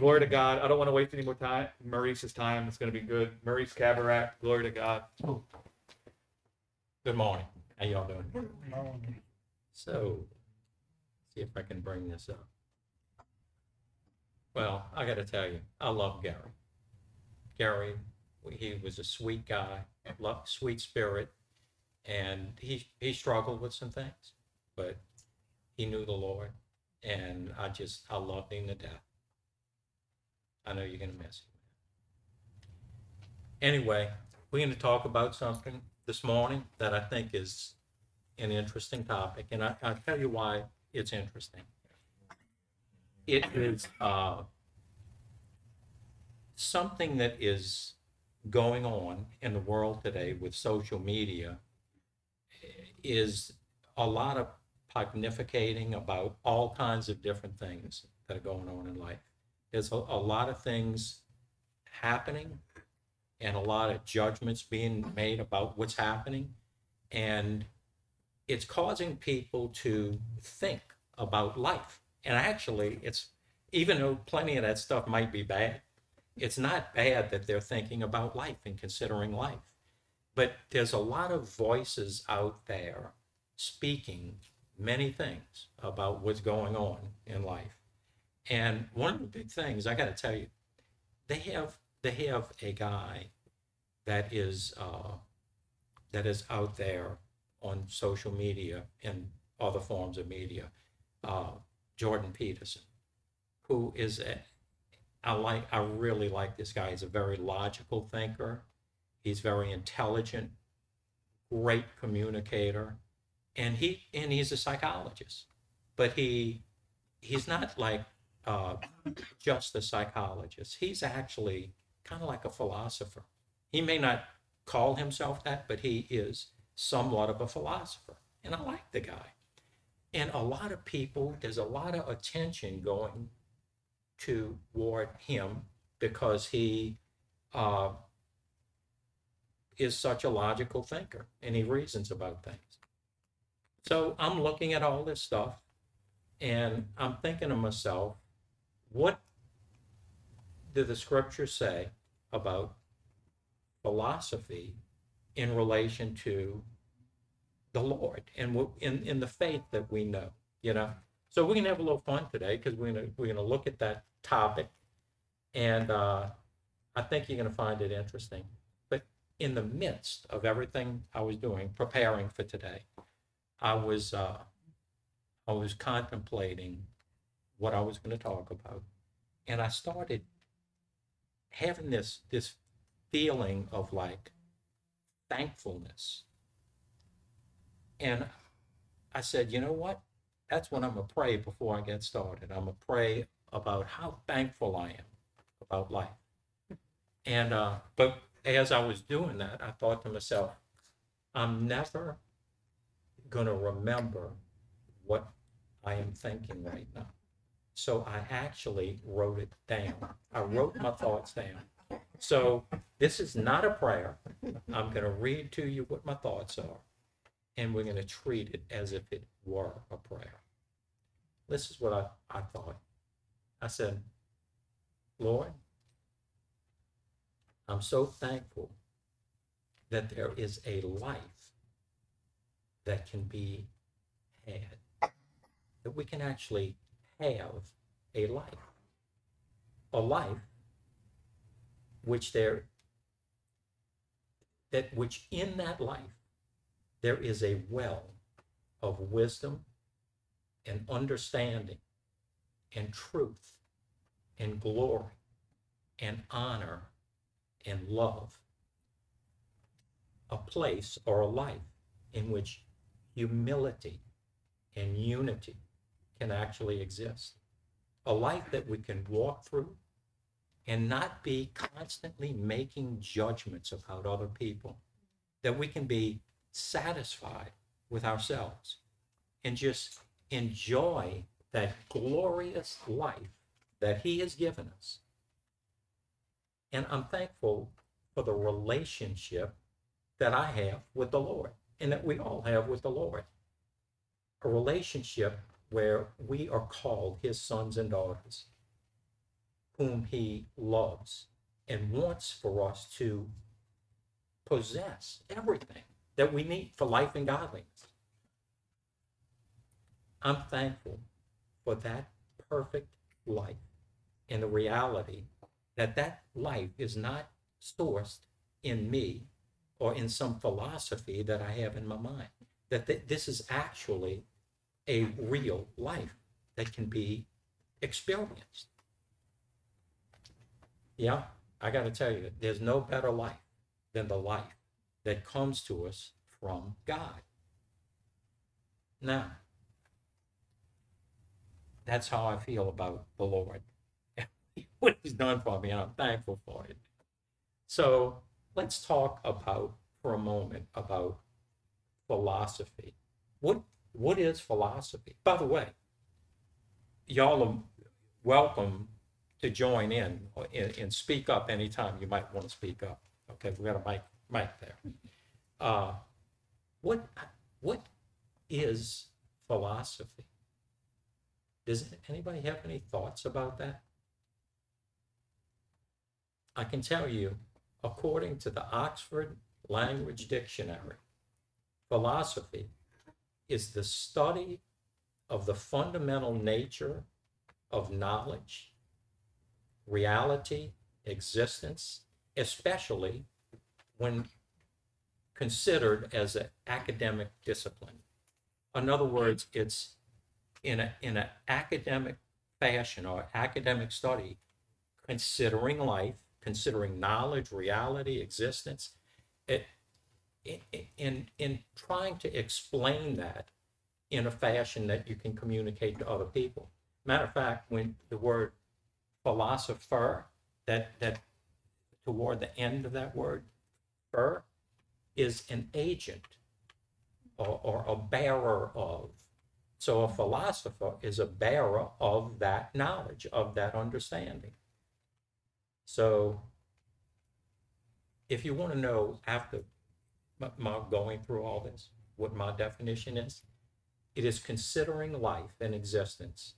glory to God. I don't want to waste any more time. Maurice's time. It's going to be good. Maurice Cabirac, glory to God. Good morning. How y'all doing? So, see if I can bring this up. Well, I got to tell you, I love Gary. Gary, he was a sweet guy, love, sweet spirit, and he he struggled with some things, but he knew the Lord, and I just I loved him to death. I know you're gonna miss him. Anyway, we're going to talk about something this morning that I think is an interesting topic, and I, I'll tell you why it's interesting. It is uh, something that is going on in the world today with social media is a lot of pontificating about all kinds of different things that are going on in life. There's a, a lot of things happening and a lot of judgments being made about what's happening. And it's causing people to think about life. And actually, it's even though plenty of that stuff might be bad, it's not bad that they're thinking about life and considering life. But there's a lot of voices out there speaking many things about what's going on in life. And one of the big things I got to tell you, they have they have a guy that is uh, that is out there on social media and other forms of media, uh, Jordan Peterson, who is a, I like I really like this guy. He's a very logical thinker. He's very intelligent, great communicator, and he and he's a psychologist. But he he's not like uh, just a psychologist. He's actually kind of like a philosopher. He may not call himself that, but he is somewhat of a philosopher. And I like the guy. And a lot of people, there's a lot of attention going toward him because he uh, is such a logical thinker and he reasons about things. So I'm looking at all this stuff and I'm thinking to myself, what do the scriptures say about philosophy in relation to the Lord and in, in the faith that we know, you know? So we're gonna have a little fun today because we're gonna, we're gonna look at that topic. And uh, I think you're gonna find it interesting. But in the midst of everything I was doing, preparing for today, I was, uh, I was contemplating what I was gonna talk about. And I started having this, this feeling of like thankfulness. And I said, you know what? That's what I'm gonna pray before I get started. I'm gonna pray about how thankful I am about life. And uh, but as I was doing that, I thought to myself, I'm never gonna remember what I am thinking right now. So I actually wrote it down. I wrote my thoughts down. So this is not a prayer. I'm going to read to you what my thoughts are, and we're going to treat it as if it were a prayer. This is what I, I thought. I said, Lord, I'm so thankful that there is a life that can be had, that we can actually have a life. A life which there that which in that life there is a well of wisdom and understanding and truth and glory and honor and love a place or a life in which humility and unity can actually exist a life that we can walk through and not be constantly making judgments about other people, that we can be satisfied with ourselves and just enjoy that glorious life that He has given us. And I'm thankful for the relationship that I have with the Lord and that we all have with the Lord. A relationship where we are called His sons and daughters whom he loves and wants for us to possess everything that we need for life and godliness. I'm thankful for that perfect life and the reality that that life is not sourced in me or in some philosophy that I have in my mind. That th- this is actually a real life that can be experienced. Yeah, I got to tell you, there's no better life than the life that comes to us from God. Now, that's how I feel about the Lord. what He's done for me, and I'm thankful for it. So let's talk about for a moment about philosophy. What what is philosophy? By the way, y'all are welcome to join in and, and speak up anytime you might want to speak up. Okay, we got a mic mic there. Uh, what what is philosophy? Does anybody have any thoughts about that? I can tell you, according to the Oxford Language Dictionary, philosophy is the study of the fundamental nature of knowledge, reality, existence, especially when considered as an academic discipline. In other words, it's in a in an academic fashion or academic study, considering life, considering knowledge, reality, existence, it, in, in in trying to explain that in a fashion that you can communicate to other people. Matter of fact, when the word philosopher, that that toward the end of that word, fur, is an agent or, or a bearer of. So a philosopher is a bearer of that knowledge, of that understanding. So if you want to know after my, going through all this, what my definition is, it is considering life and existence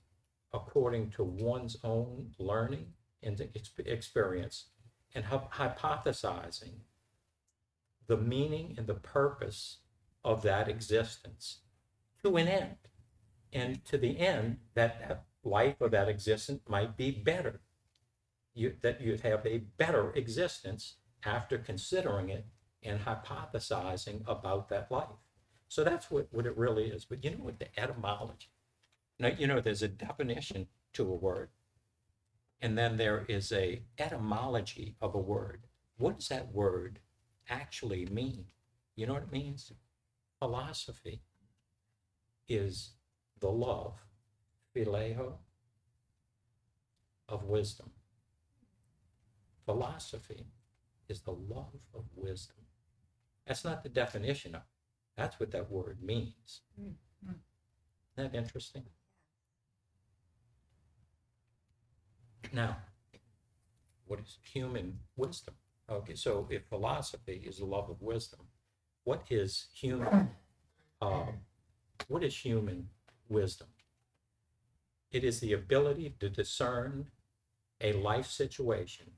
according to one's own learning and ex- experience and hy- hypothesizing the meaning and the purpose of that existence to an end. And to the end that that life or that existence might be better. You, that you'd have a better existence after considering it and hypothesizing about that life. So that's what, what it really is. But you know what the etymology? Now, you know, there's a definition to a word, and then there is a etymology of a word. What does that word actually mean? You know what it means? Philosophy is the love, phileo, of wisdom. Philosophy is the love of wisdom. That's not the definition of it. That's what that word means. Isn't that interesting? Now, what is human wisdom? Okay, so if philosophy is the love of wisdom, what is human? Um, what is human wisdom? It is the ability to discern a life situation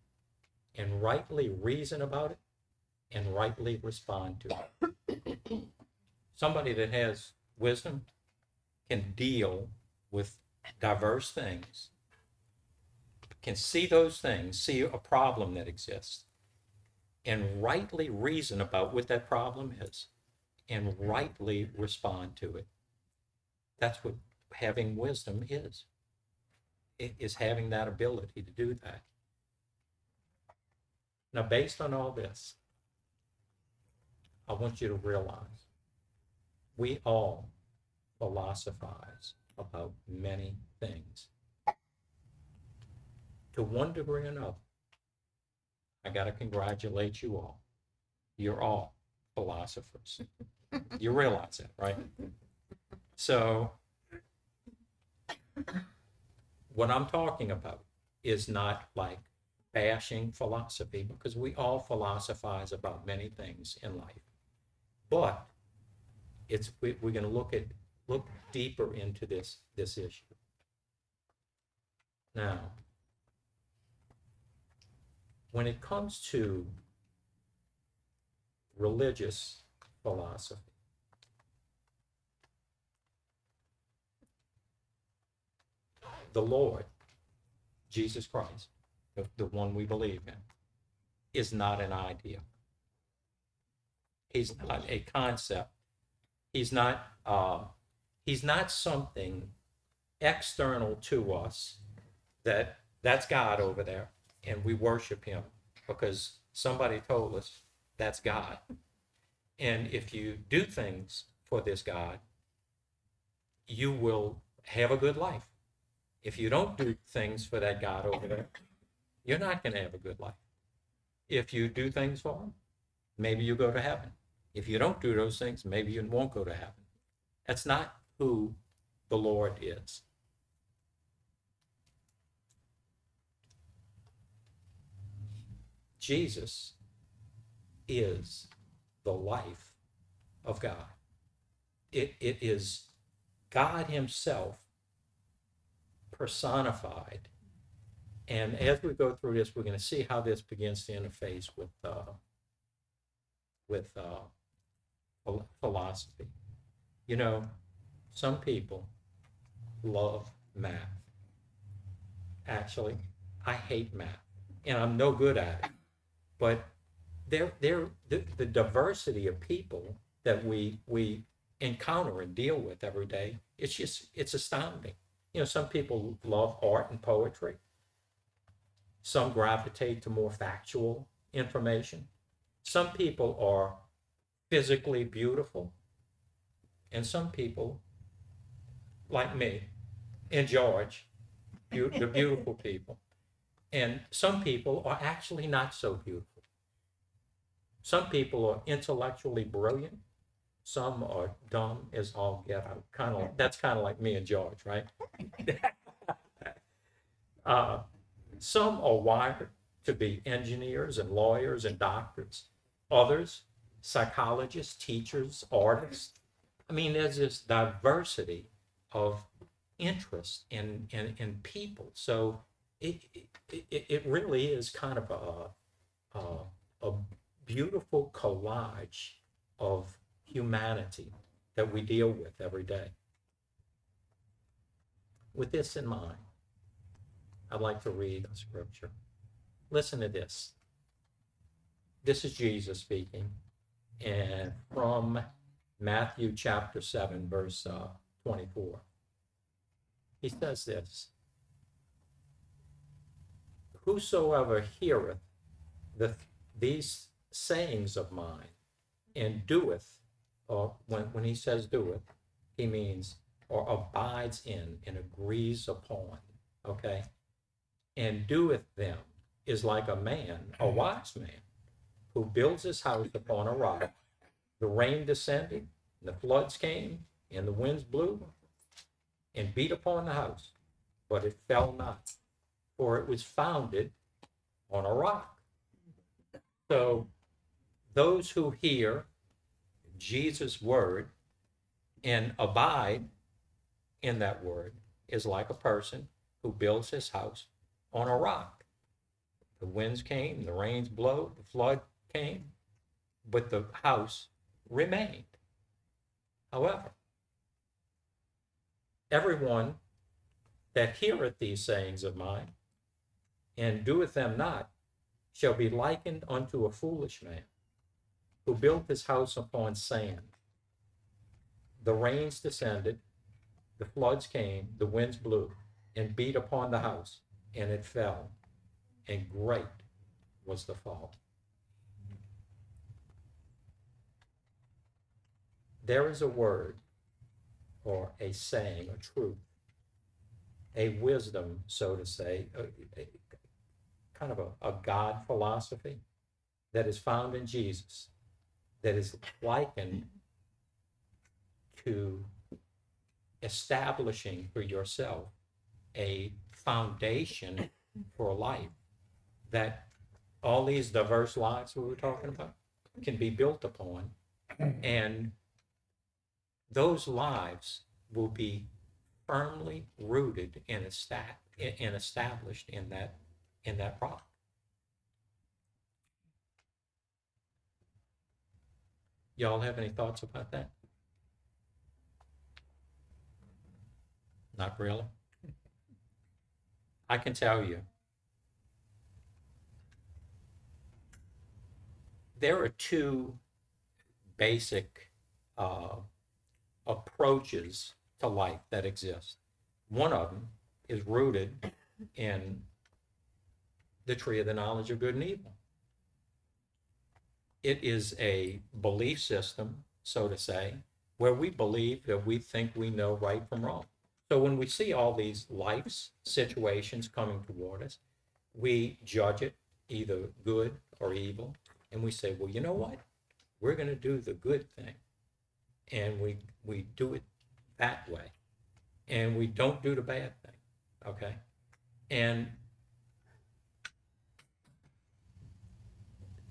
and rightly reason about it and rightly respond to it. Somebody that has wisdom can deal with diverse things, can see those things, see a problem that exists, and rightly reason about what that problem is and rightly respond to it. That's what having wisdom is. It is having that ability to do that. Now, based on all this, I want you to realize we all philosophize about many things. To one degree or another, I got to congratulate you all. You're all philosophers. you realize that, right? So, what I'm talking about is not like bashing philosophy because we all philosophize about many things in life. But it's we, we're going to look at look deeper into this this issue. Now, when it comes to religious philosophy, the Lord, Jesus Christ, the, the one we believe in, is not an idea. He's not a concept. He's not. Uh, he's not something external to us. That that's God over there, and we worship Him because somebody told us that's God. And if you do things for this God, you will have a good life. If you don't do things for that God over there, you're not going to have a good life. If you do things for Him, maybe you go to heaven. If you don't do those things, maybe you won't go to heaven. That's not who the Lord is. Jesus is the life of God. It, it is God Himself personified. And as we go through this, we're going to see how this begins to interface with uh, with uh, philosophy. You know, some people love math. Actually, I hate math, and I'm no good at it. But there, there, the, the diversity of people that we we encounter and deal with every day, it's just it's astounding. You know, some people love art and poetry. Some gravitate to more factual information. Some people are physically beautiful. And some people, like me and George, beau- the beautiful people. And some people are actually not so beautiful. Some people are intellectually brilliant. Some are dumb as all get out. Kind of that's kind of like me and George, right? uh, some are wired to be engineers and lawyers and doctors. Others, psychologists, teachers, artists. I mean, there's this diversity of interest in in, in people. So it, it it really is kind of a a, a beautiful collage of humanity that we deal with every day. With this in mind, I'd like to read a scripture. Listen to this. This is Jesus speaking, and from Matthew chapter 7, verse uh, 24. He says this Whosoever heareth the, these sayings of mine and doeth, or when, when he says doeth, he means or abides in and agrees upon, okay? And doeth them is like a man, a wise man, who builds his house upon a rock. The rain descended, and the floods came, and the winds blew and beat upon the house, but it fell not, for it was founded on a rock. So those who hear Jesus' word and abide in that word is like a person who builds his house on a rock. The winds came, the rains blow, the flood came, but the house remained. However, everyone that heareth these sayings of mine and doeth them not shall be likened unto a foolish man who built his house upon sand. The rains descended, the floods came, the winds blew, and beat upon the house, and it fell, and great was the fall. There is a word, or a saying, a truth, a wisdom, so to say, a, a- kind of a, a God philosophy that is found in Jesus, that is likened to establishing for yourself a foundation for life that all these diverse lives we were talking about can be built upon and those lives will be firmly rooted and, and established in that in that rock. Y'all have any thoughts about that? Not really. I can tell you. There are two basic uh, approaches to life that exist. One of them is rooted in the tree of the knowledge of good and evil. It is a belief system, so to say, where we believe that we think we know right from wrong. So when we see all these life's situations coming toward us, we judge it either good or evil, and we say, well, you know what? We're going to do the good thing, and we we do it that way, and we don't do the bad thing. Okay, and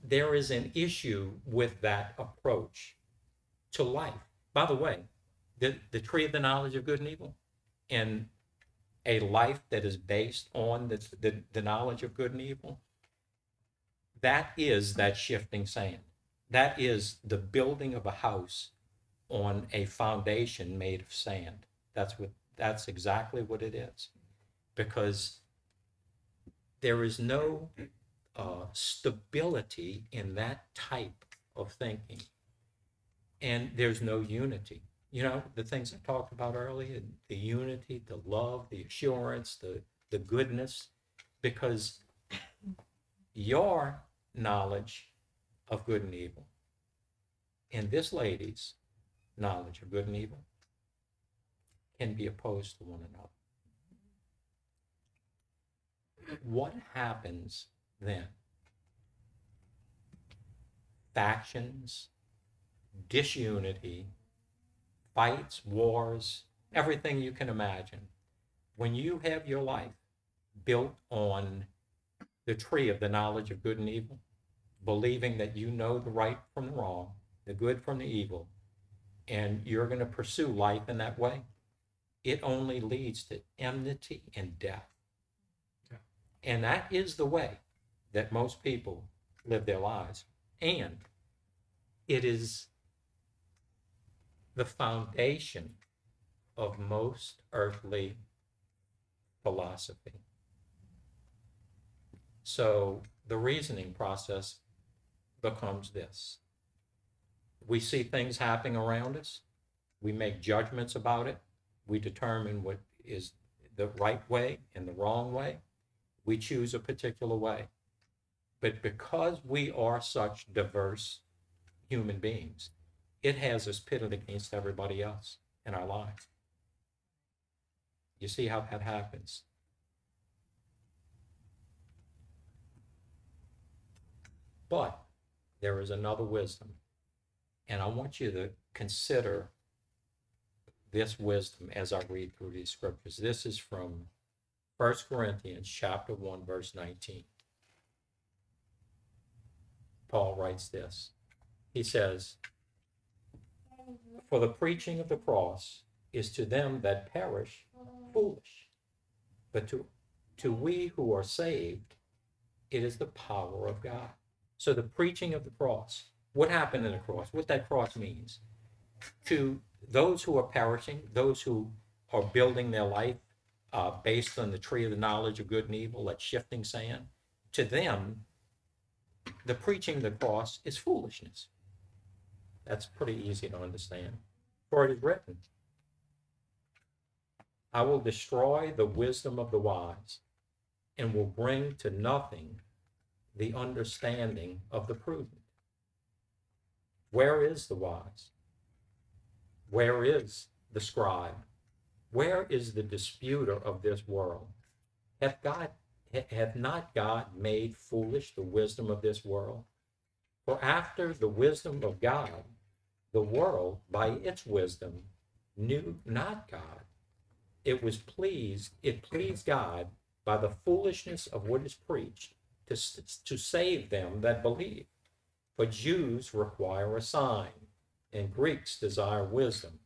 there is an issue with that approach to life. By the way, the, the tree of the knowledge of good and evil and a life that is based on the, the, the knowledge of good and evil, that is that shifting sand. That is the building of a house on a foundation made of sand. That's what that's exactly what it is. Because there is no uh, stability in that type of thinking. And there's no unity. You know, the things I talked about earlier the unity, the love, the assurance, the, the goodness, because your knowledge of good and evil and this lady's knowledge of good and evil can be opposed to one another. What happens then? Factions, disunity, fights, wars, everything you can imagine. When you have your life built on the tree of the knowledge of good and evil, believing that you know the right from the wrong, the good from the evil, and you're going to pursue life in that way, it only leads to enmity and death. Yeah. And that is the way that most people live their lives. And it is the foundation of most earthly philosophy. So the reasoning process becomes this we see things happening around us, we make judgments about it, we determine what is the right way and the wrong way, we choose a particular way. But because we are such diverse human beings, it has us pitted against everybody else in our lives. You see how that happens? But there is another wisdom. And I want you to consider this wisdom as I read through these scriptures. This is from 1 Corinthians chapter 1 verse 19. Paul writes this. He says, "For the preaching of the cross is to them that perish foolish, but to to we who are saved it is the power of God." So the preaching of the cross, what happened in the cross? What that cross means to those who are perishing, those who are building their life uh, based on the tree of the knowledge of good and evil, that shifting sand, to them, the preaching of the cross is foolishness. That's pretty easy to understand. For it is written, I will destroy the wisdom of the wise and will bring to nothing the understanding of the prudent. Where is the wise? Where is the scribe? Where is the disputer of this world? Hath God hath not God made foolish the wisdom of this world? For after the wisdom of God, the world by its wisdom knew not God. It was pleased, it pleased God by the foolishness of what is preached to, to save them that believe. For Jews require a sign, and Greeks desire wisdom.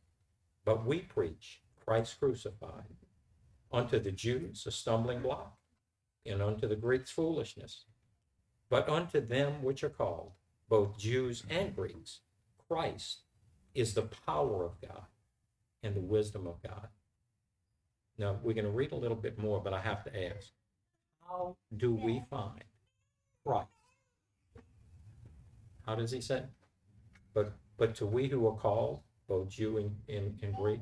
But we preach Christ crucified. Unto the Jews a stumbling block, and unto the Greeks foolishness. But unto them which are called, both Jews and Greeks, Christ is the power of God and the wisdom of God. Now, we're going to read a little bit more, but I have to ask how do we find Christ? How does he say? But but to we who are called, both Jew and, and Greek,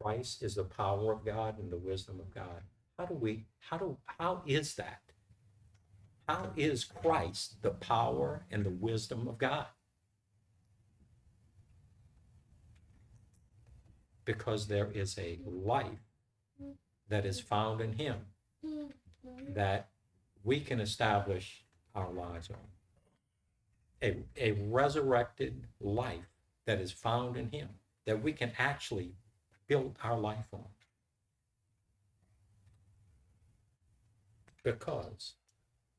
Christ is the power of God and the wisdom of God. How do we how do how is that? How is Christ the power and the wisdom of God? Because there is a life that is found in him that we can establish our lives on. A, a resurrected life that is found in him that we can actually build our life on. Because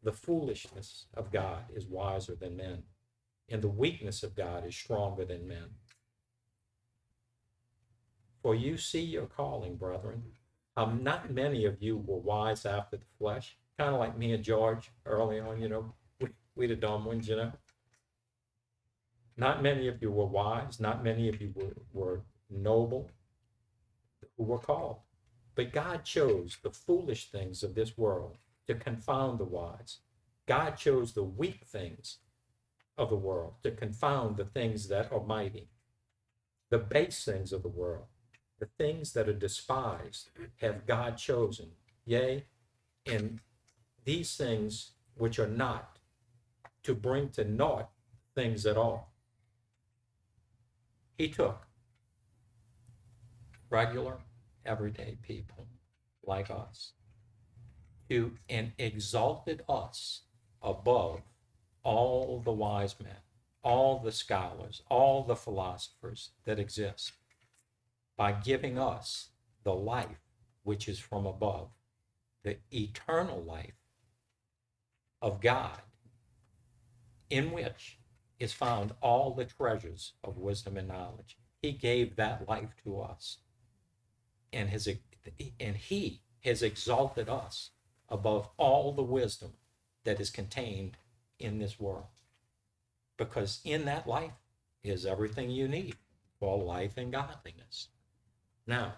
the foolishness of God is wiser than men, and the weakness of God is stronger than men. For you see your calling, brethren. Um, not many of you were wise after the flesh, kind of like me and George early on, you know, we, we the dumb ones, you know. Not many of you were wise, not many of you were, were noble who were called. But God chose the foolish things of this world to confound the wise. God chose the weak things of the world to confound the things that are mighty. The base things of the world, the things that are despised, have God chosen. Yea, and these things which are not, to bring to naught things at all. He took regular, everyday people like us to and exalted us above all the wise men, all the scholars, all the philosophers that exist by giving us the life which is from above, the eternal life of God, in which is found all the treasures of wisdom and knowledge. He gave that life to us, and his and he has exalted us above all the wisdom that is contained in this world. Because in that life is everything you need for life and godliness. Now,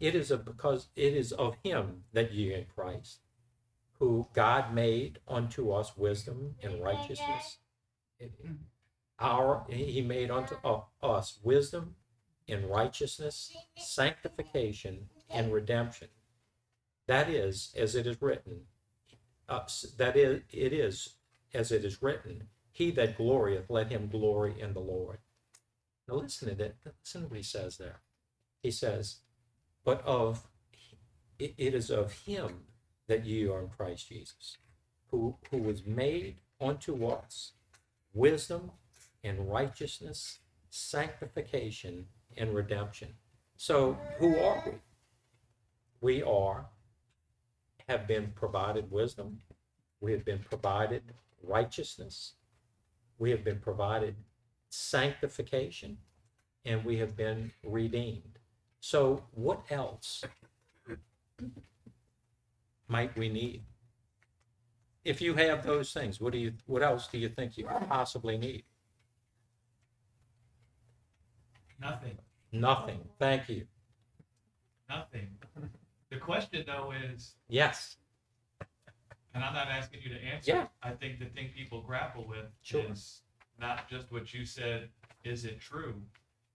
it is a, because it is of him that ye in Christ, who God made unto us wisdom and righteousness. Our he made unto us wisdom and righteousness, sanctification, and redemption. That is, as it is written, uh, that is, it is as it is written, he that glorieth, let him glory in the Lord. Now listen to that. Listen to what he says there. He says, but of it, it is of him that you are in Christ Jesus, who who was made unto us wisdom and righteousness, sanctification, and redemption. So who are we? We are have been provided wisdom. We have been provided righteousness. We have been provided sanctification and we have been redeemed. So, what else might we need? If you have those things, what do you what else do you think you could possibly need? Nothing. Nothing. Thank you. Nothing. The question though is, Yes. and I'm not asking you to answer. Yeah. I think the thing people grapple with Sure. is not just what you said, is it true?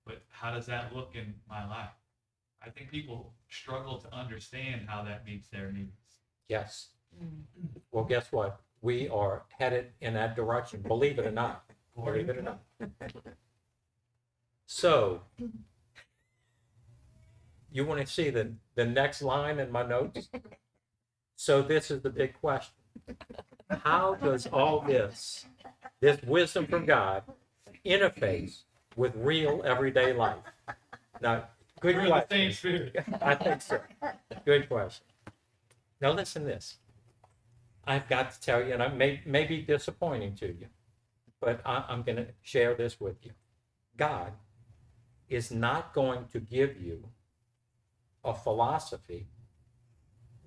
But how does that look in my life? I think people struggle to understand how that meets their needs. Yes. Mm. Well, guess what? We are headed in that direction, believe it or not. Believe it or not. So, you want to see the, the next line in my notes? So, this is the big question. How does all this, this wisdom from God, interface with real everyday life? Now, good We're in the question. same spirit. I think so. Good question. Now listen to this. I've got to tell you, and I may, may be disappointing to you, but I, I'm going to share this with you. God is not going to give you a philosophy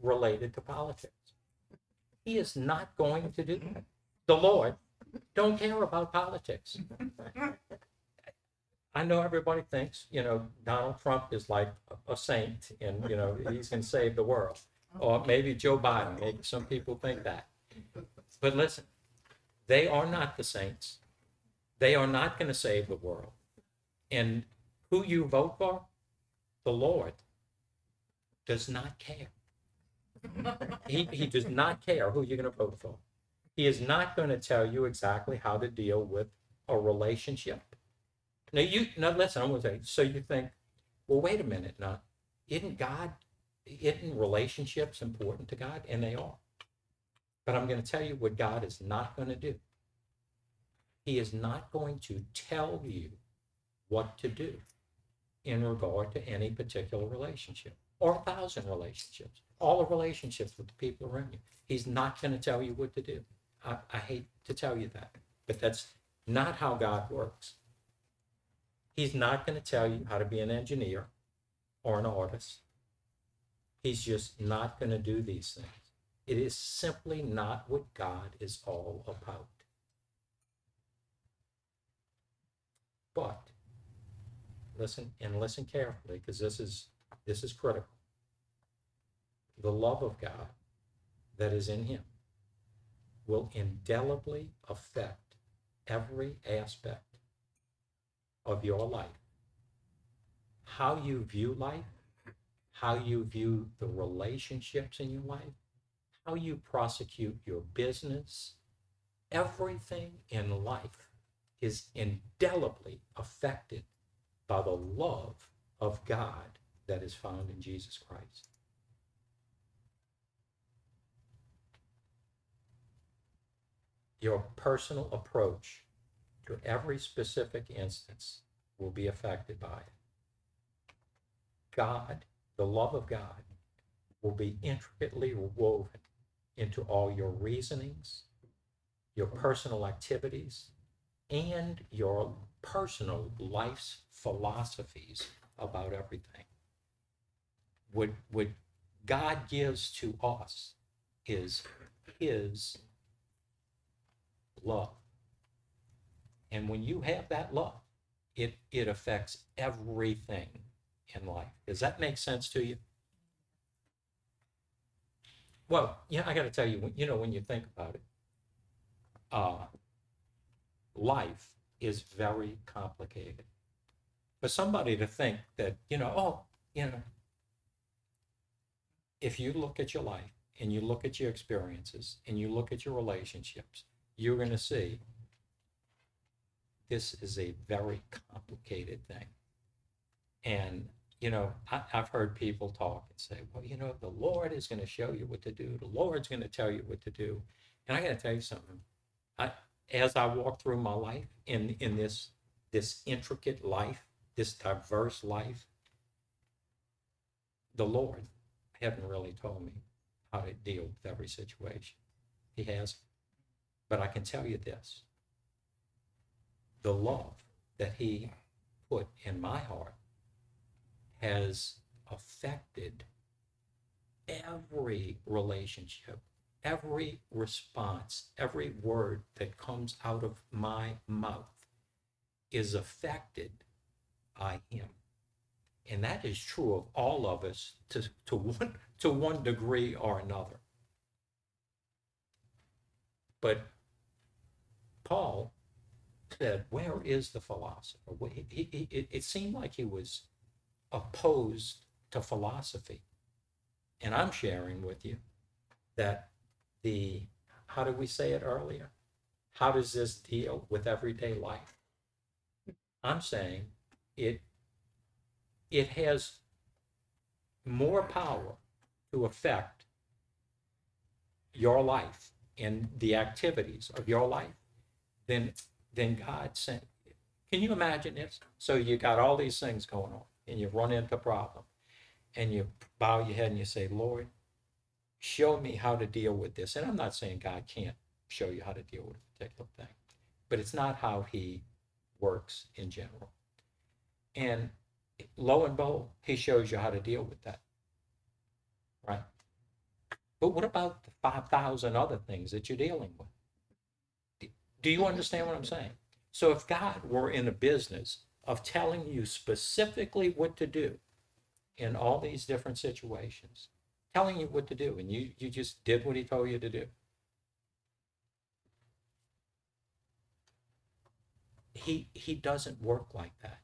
related to politics. He is not going to do that. The Lord don't care about politics. I know everybody thinks, you know, Donald Trump is like a- saint and, you know, he's going to save the world. Or maybe Joe Biden, maybe some people think that. But listen, they are not the saints. They are not going to save the world. And who you vote for, the Lord, does not care. He, he does not care who you're going to vote for. He is not going to tell you exactly how to deal with a relationship. Now you now listen, I'm going to say. So you think, well, wait a minute, now, isn't God, isn't relationships important to God? And they are. But I'm going to tell you what God is not going to do. He is not going to tell you what to do in regard to any particular relationship or a thousand relationships, all the relationships with the people around you. He's not going to tell you what to do. I, I hate to tell you that, but that's not how God works. He's not going to tell you how to be an engineer or an artist. He's just not going to do these things. It is simply not what God is all about. But listen and listen carefully because this is this is critical. The love of God that is in him will indelibly affect every aspect of your life. How you view life, how you view the relationships in your life, how you prosecute your business, everything in life is indelibly affected by the love of God that is found in Jesus Christ. Your personal approach to every specific instance will be affected by it. God, the love of God, will be intricately woven into all your reasonings, your personal activities, and your personal life's philosophies about everything. What, what God gives to us is His love. And when you have that love, it, it affects everything life. Does that make sense to you? Well, yeah, I got to tell you, you know, when you think about it, uh, life is very complicated. For somebody to think that, you know, oh, you know, if you look at your life and you look at your experiences and you look at your relationships, you're going to see this is a very complicated thing. And, you know, I, I've heard people talk and say, well, you know, the Lord is going to show you what to do. The Lord's going to tell you what to do. And I got to tell you something. I, as I walk through my life in, in this, this intricate life, this diverse life, the Lord hadn't really told me how to deal with every situation. He has. But I can tell you this the love that He put in my heart has affected every relationship, every response, every word that comes out of my mouth is affected by Him. And that is true of all of us to, to, one, to one degree or another. But Paul said, Where is the philosopher? He- it, it seemed like he was opposed to philosophy. And I'm sharing with you that the, how did we say it earlier? How does this deal with everyday life? I'm saying it, it has more power to affect your life and the activities of your life than than God sent. Can you imagine this? So you got all these things going on, and you run into a problem, and you bow your head and you say, "Lord, show me how to deal with this." And I'm not saying God can't show you how to deal with a particular thing, but it's not how He works in general. And lo and behold, He shows you how to deal with that, right? But what about the five thousand other things that you're dealing with? Do you understand what I'm saying? So if God were in a business of telling you specifically what to do in all these different situations, telling you what to do, and you, you just did what he told you to do. He, he doesn't work like that.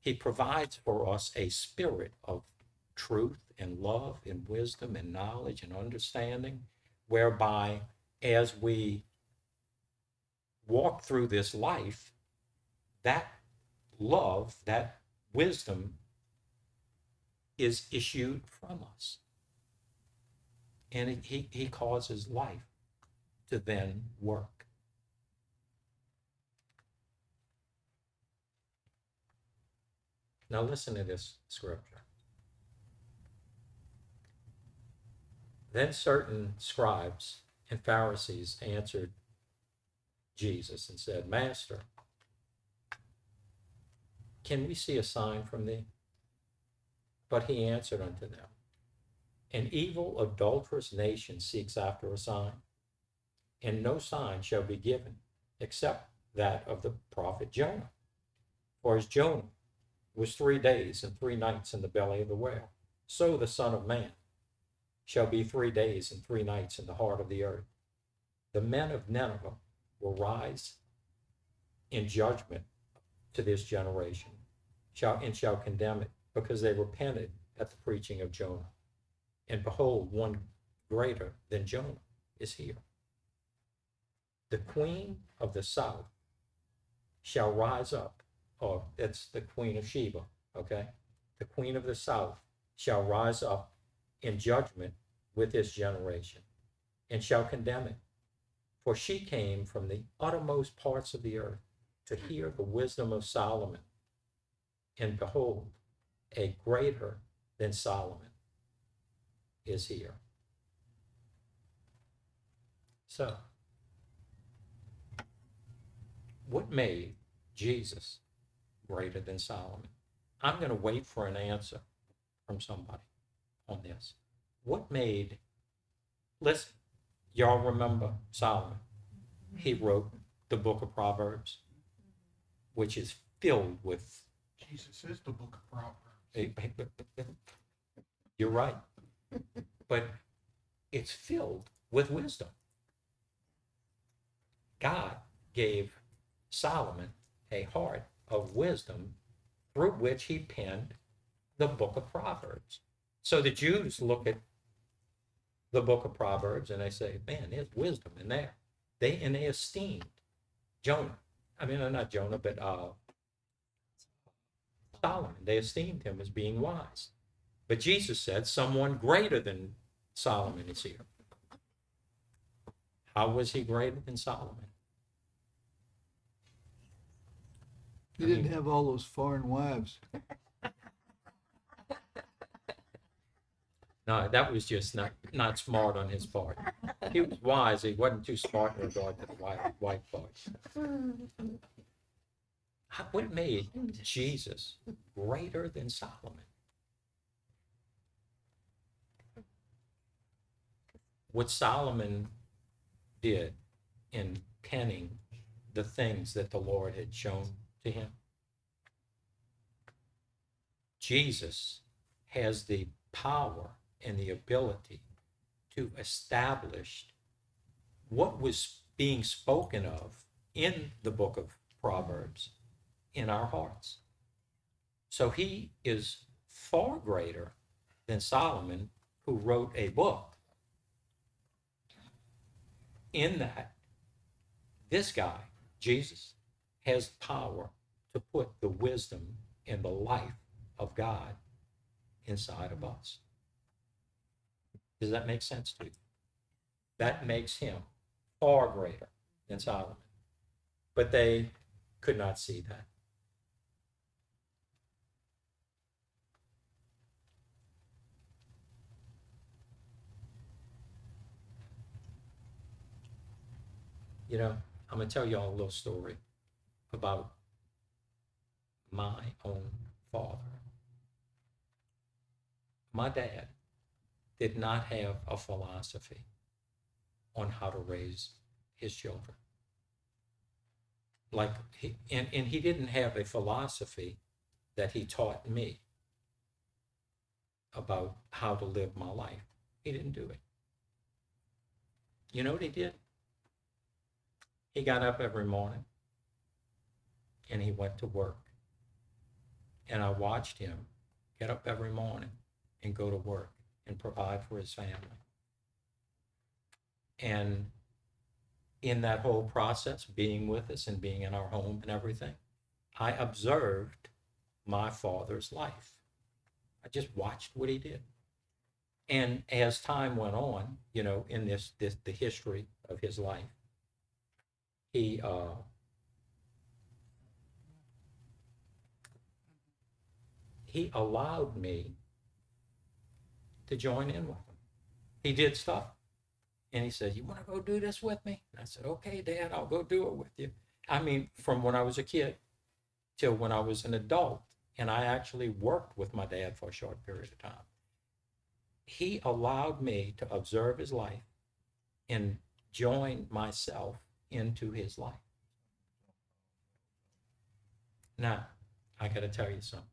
He provides for us a spirit of truth and love and wisdom and knowledge and understanding, whereby as we walk through this life, that love, that wisdom is issued from us. And he, he causes life to then work. Now, listen to this scripture. Then certain scribes and Pharisees answered Jesus and said, Master, can we see a sign from thee? But he answered unto them, An evil, adulterous nation seeks after a sign, and no sign shall be given except that of the prophet Jonah. For as Jonah was three days and three nights in the belly of the whale, so the Son of Man shall be three days and three nights in the heart of the earth. The men of Nineveh will rise in judgment to this generation shall and shall condemn it because they repented at the preaching of Jonah. And behold, one greater than Jonah is here. The queen of the south shall rise up. Oh, that's the queen of Sheba, okay? The queen of the south shall rise up in judgment with this generation and shall condemn it. For she came from the uttermost parts of the earth to hear the wisdom of Solomon. And behold, a greater than Solomon is here. So, what made Jesus greater than Solomon? I'm going to wait for an answer from somebody on this. What made, listen, y'all remember Solomon? He wrote the book of Proverbs, which is filled with Jesus is the book of Proverbs. You're right. But it's filled with wisdom. God gave Solomon a heart of wisdom through which he penned the book of Proverbs. So the Jews look at the book of Proverbs and they say, man, there's wisdom in there. They and they esteemed Jonah. I mean, uh, not Jonah, but uh, Solomon. They esteemed him as being wise. But Jesus said, someone greater than Solomon is here. How was he greater than Solomon? He didn't have all those foreign wives. No, that was just not, not smart on his part. He was wise, he wasn't too smart in regard to the white, white part. What made Jesus greater than Solomon? What Solomon did in penning the things that the Lord had shown to him. Jesus has the power and the ability to establish what was being spoken of in the book of Proverbs in our hearts. So he is far greater than Solomon, who wrote a book. In that, this guy, Jesus, has power to put the wisdom and the life of God inside of us. Does that make sense to you? That makes him far greater than Solomon. But they could not see that. You know, I'm going to tell you all a little story about my own father. My dad did not have a philosophy on how to raise his children. like, he, and, and he didn't have a philosophy that he taught me about how to live my life. He didn't do it. You know what he did? He got up every morning and he went to work. And I watched him get up every morning and go to work and provide for his family. And in that whole process, being with us and being in our home and everything, I observed my father's life. I just watched what he did. And as time went on, you know, in this, this the history of his life, he uh, he allowed me to join in with him. He did stuff, and he said, "You want to go do this with me?" And I said, "Okay, Dad, I'll go do it with you." I mean, from when I was a kid till when I was an adult, and I actually worked with my dad for a short period of time. He allowed me to observe his life and join myself into his life. Now, I got to tell you something.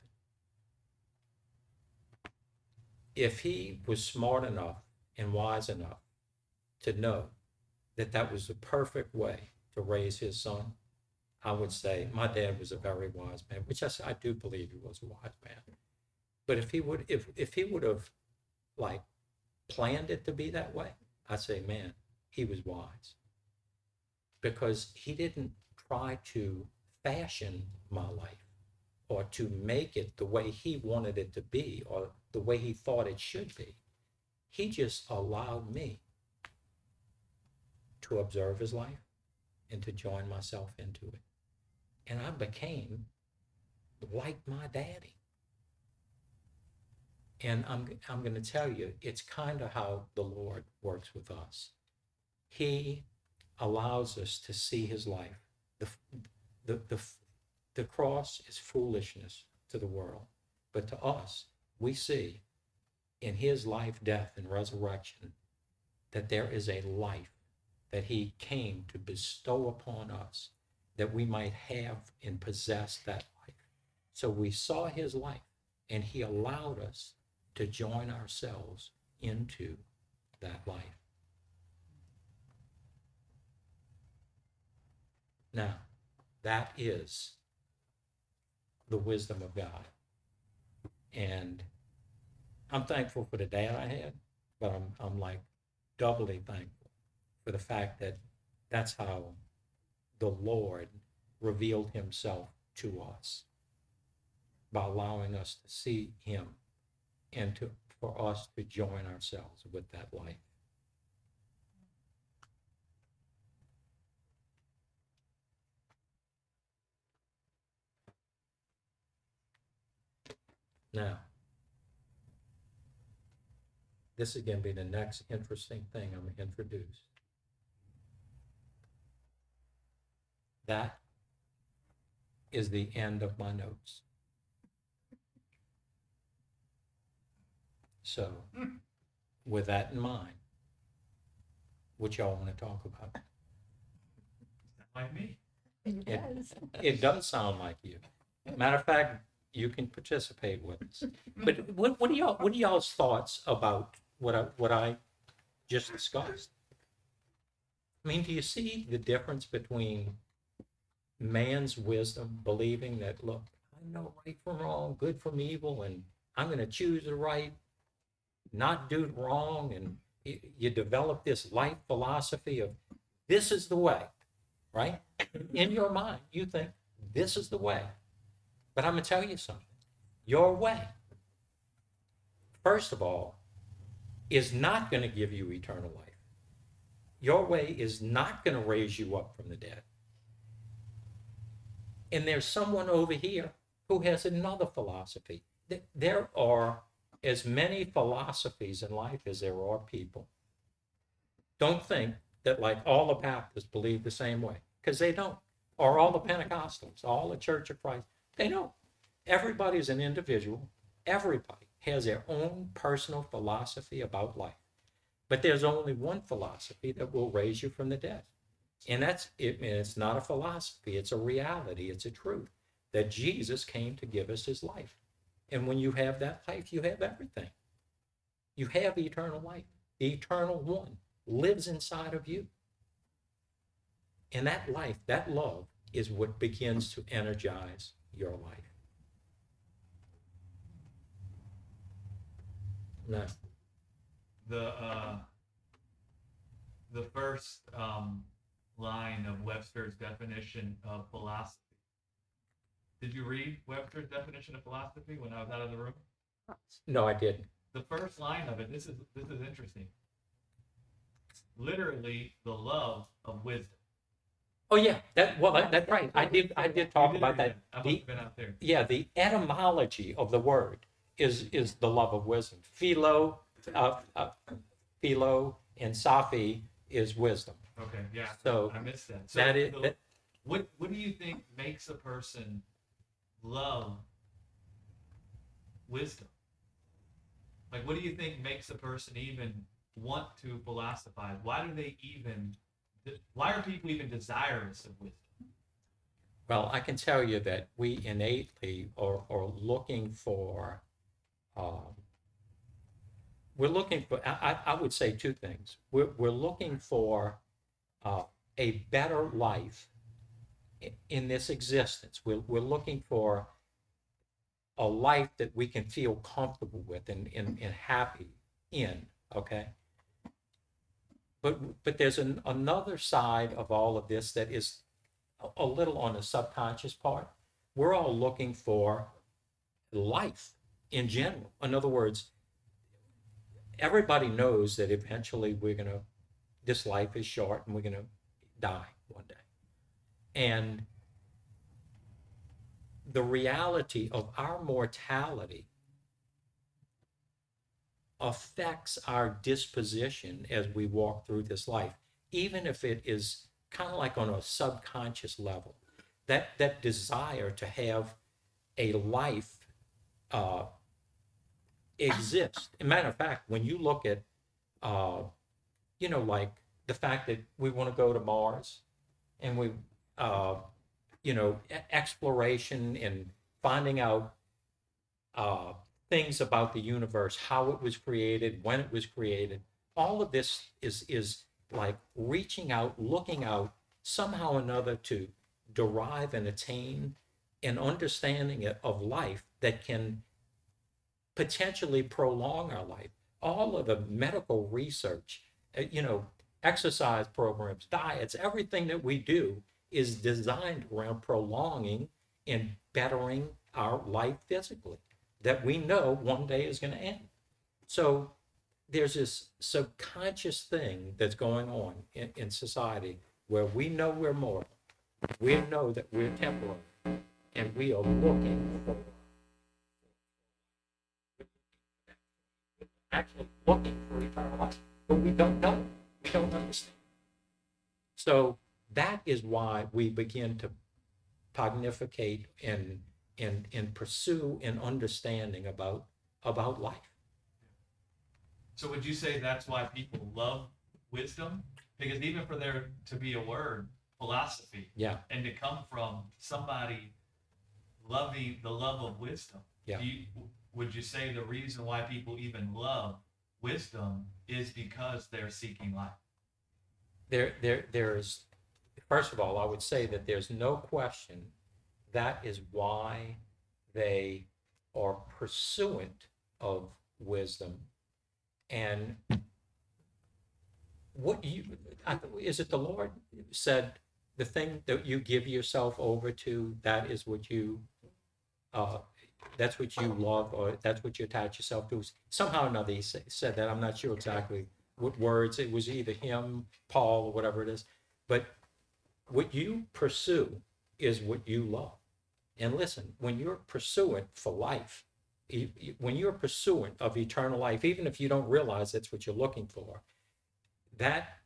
If he was smart enough and wise enough to know that that was the perfect way to raise his son, I would say my dad was a very wise man, which I do believe he was a wise man. But if he would, if if he would have like planned it to be that way, I'd say, man, he was wise because he didn't try to fashion my life or to make it the way he wanted it to be or the way he thought it should be. He just allowed me to observe his life and to join myself into it. And I became like my daddy. And I'm, I'm going to tell you, it's kind of how the Lord works with us. He allows us to see his life. The, the, the, the cross is foolishness to the world, but to us, we see in his life, death, and resurrection that there is a life that he came to bestow upon us that we might have and possess that life. So we saw his life and he allowed us to join ourselves into that life. Now, that is the wisdom of God. And I'm thankful for the dad I had, but I'm, I'm like doubly thankful for the fact that that's how the Lord revealed himself to us by allowing us to see him and to for us to join ourselves with that life. Now, this is going to be the next interesting thing I'm going to introduce. That is the end of my notes. So, with that in mind, what y'all want to talk about? Like me. It, it does sound like you. Matter of fact, you can participate with us. But what, what are y'all, what are y'all's thoughts about what I, what I just discussed? I mean, do you see the difference between man's wisdom, believing that, look, I know right from wrong, good from evil, and I'm going to choose the right, not do wrong, and you, you develop this life philosophy of this is the way, right? In your mind, you think this is the way. But I'm going to tell you something. Your way, first of all, is not going to give you eternal life. Your way is not going to raise you up from the dead. And there's someone over here who has another philosophy. There are as many philosophies in life as there are people. Don't think that like all the Baptists believe the same way, because they don't. Or all the Pentecostals, all the Church of Christ, they don't. is an individual. Everybody has their own personal philosophy about life. But there's only one philosophy that will raise you from the dead. And that's it, and it's not a philosophy, it's a reality, it's a truth that Jesus came to give us his life. And when you have that life, you have everything. You have eternal life. The eternal one lives inside of you. And that life, that love, is what begins to energize your life. Now, the uh, the first um, line of Webster's definition of philosophy. Did you read Webster's definition of philosophy when I was out of the room? no, I didn't. The first line of it. This is this is interesting. Literally, the love of wisdom. Oh yeah, that well, that, that's right. I did. I did talk You about read that. I must The- been out there. yeah, the etymology of the word is is the love of wisdom. Philo, uh, uh, philo, and saphi is wisdom. Okay, yeah. So, I missed that. So That is the- that, what what do you think makes a person love wisdom? Like, what do you think makes a person even want to philosophize? Why do they even? Why are people even desirous of wisdom? well, I can tell you that we innately are, are looking for. Um, we're looking for. I, I would say two things. We're we're looking for uh, a better life in this existence. We're we're looking for a life that we can feel comfortable with and, and, and happy in, okay? But but there's an, another side of all of this that is a, a little on the subconscious part. We're all looking for life in general. In other words, everybody knows that eventually we're gonna this life is short and we're gonna die one day. And the reality of our mortality affects our disposition as we walk through this life, even if it is kind of like on a subconscious level. That that desire to have a life uh, exists. As matter of fact, when you look at, uh, you know, like the fact that we want to go to Mars, and we, uh, you know, exploration and finding out uh, things about the universe, how it was created, when it was created. All of this is is like reaching out, looking out, somehow or another to derive and attain an understanding of life that can potentially prolong our life. All of the medical research, uh, you know, exercise programs, diets, everything that we do is designed around prolonging and bettering our life physically that we know one day is going to end. So there's this subconscious thing that's going on in, in society where we know we're mortal, we know that we're temporal, and we are looking for actually looking for eternal life, but we don't know. We don't understand. So that is why we begin to pognificate and and and pursue an understanding about about life. So would you say that's why people love wisdom? Because even for there to be a word, philosophy, Yeah, and to come from somebody loving the love of wisdom, Yeah. do you, would you say the reason why people even love wisdom is because they're seeking life? there there there's first of all, I would say that there's no question that is why they are pursuant of wisdom. And what you is it the lord said the thing that you give yourself over to that is what you uh that's what you love or that's what you attach yourself to. Somehow or another he sa- said that. I'm not sure exactly what words it was either him paul or whatever it is. But what you pursue is what you love and listen when you're pursuant for life when you're pursuant of eternal life even if you don't realize that's what you're looking for that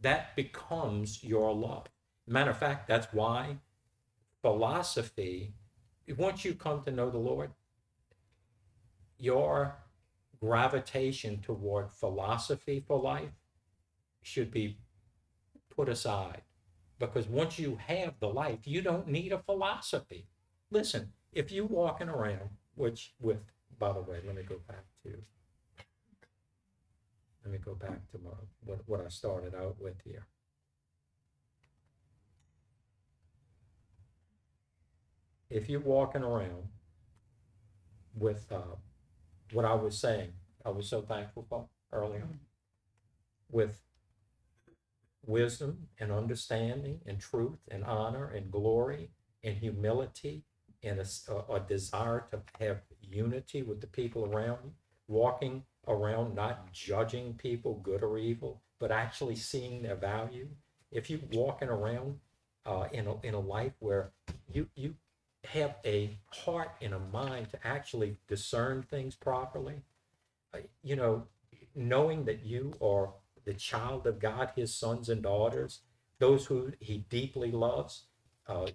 that becomes your love matter of fact that's why philosophy once you come to know the lord your gravitation toward philosophy for life should be put aside Because once you have the life, you don't need a philosophy. Listen, if you walking around, which with, by the way, let me go back to, let me go back to my, what, what I started out with here. If you're walking around with, uh, what I was saying, I was so thankful for earlier, with wisdom and understanding and truth and honor and glory and humility and a desire to have unity with the people around you, walking around not judging people good or evil, but actually seeing their value. If you're walking around uh, in a in a life where you you have a heart and a mind to actually discern things properly, uh, you know, knowing that you are the child of God, his sons and daughters, those who he deeply loves, uh,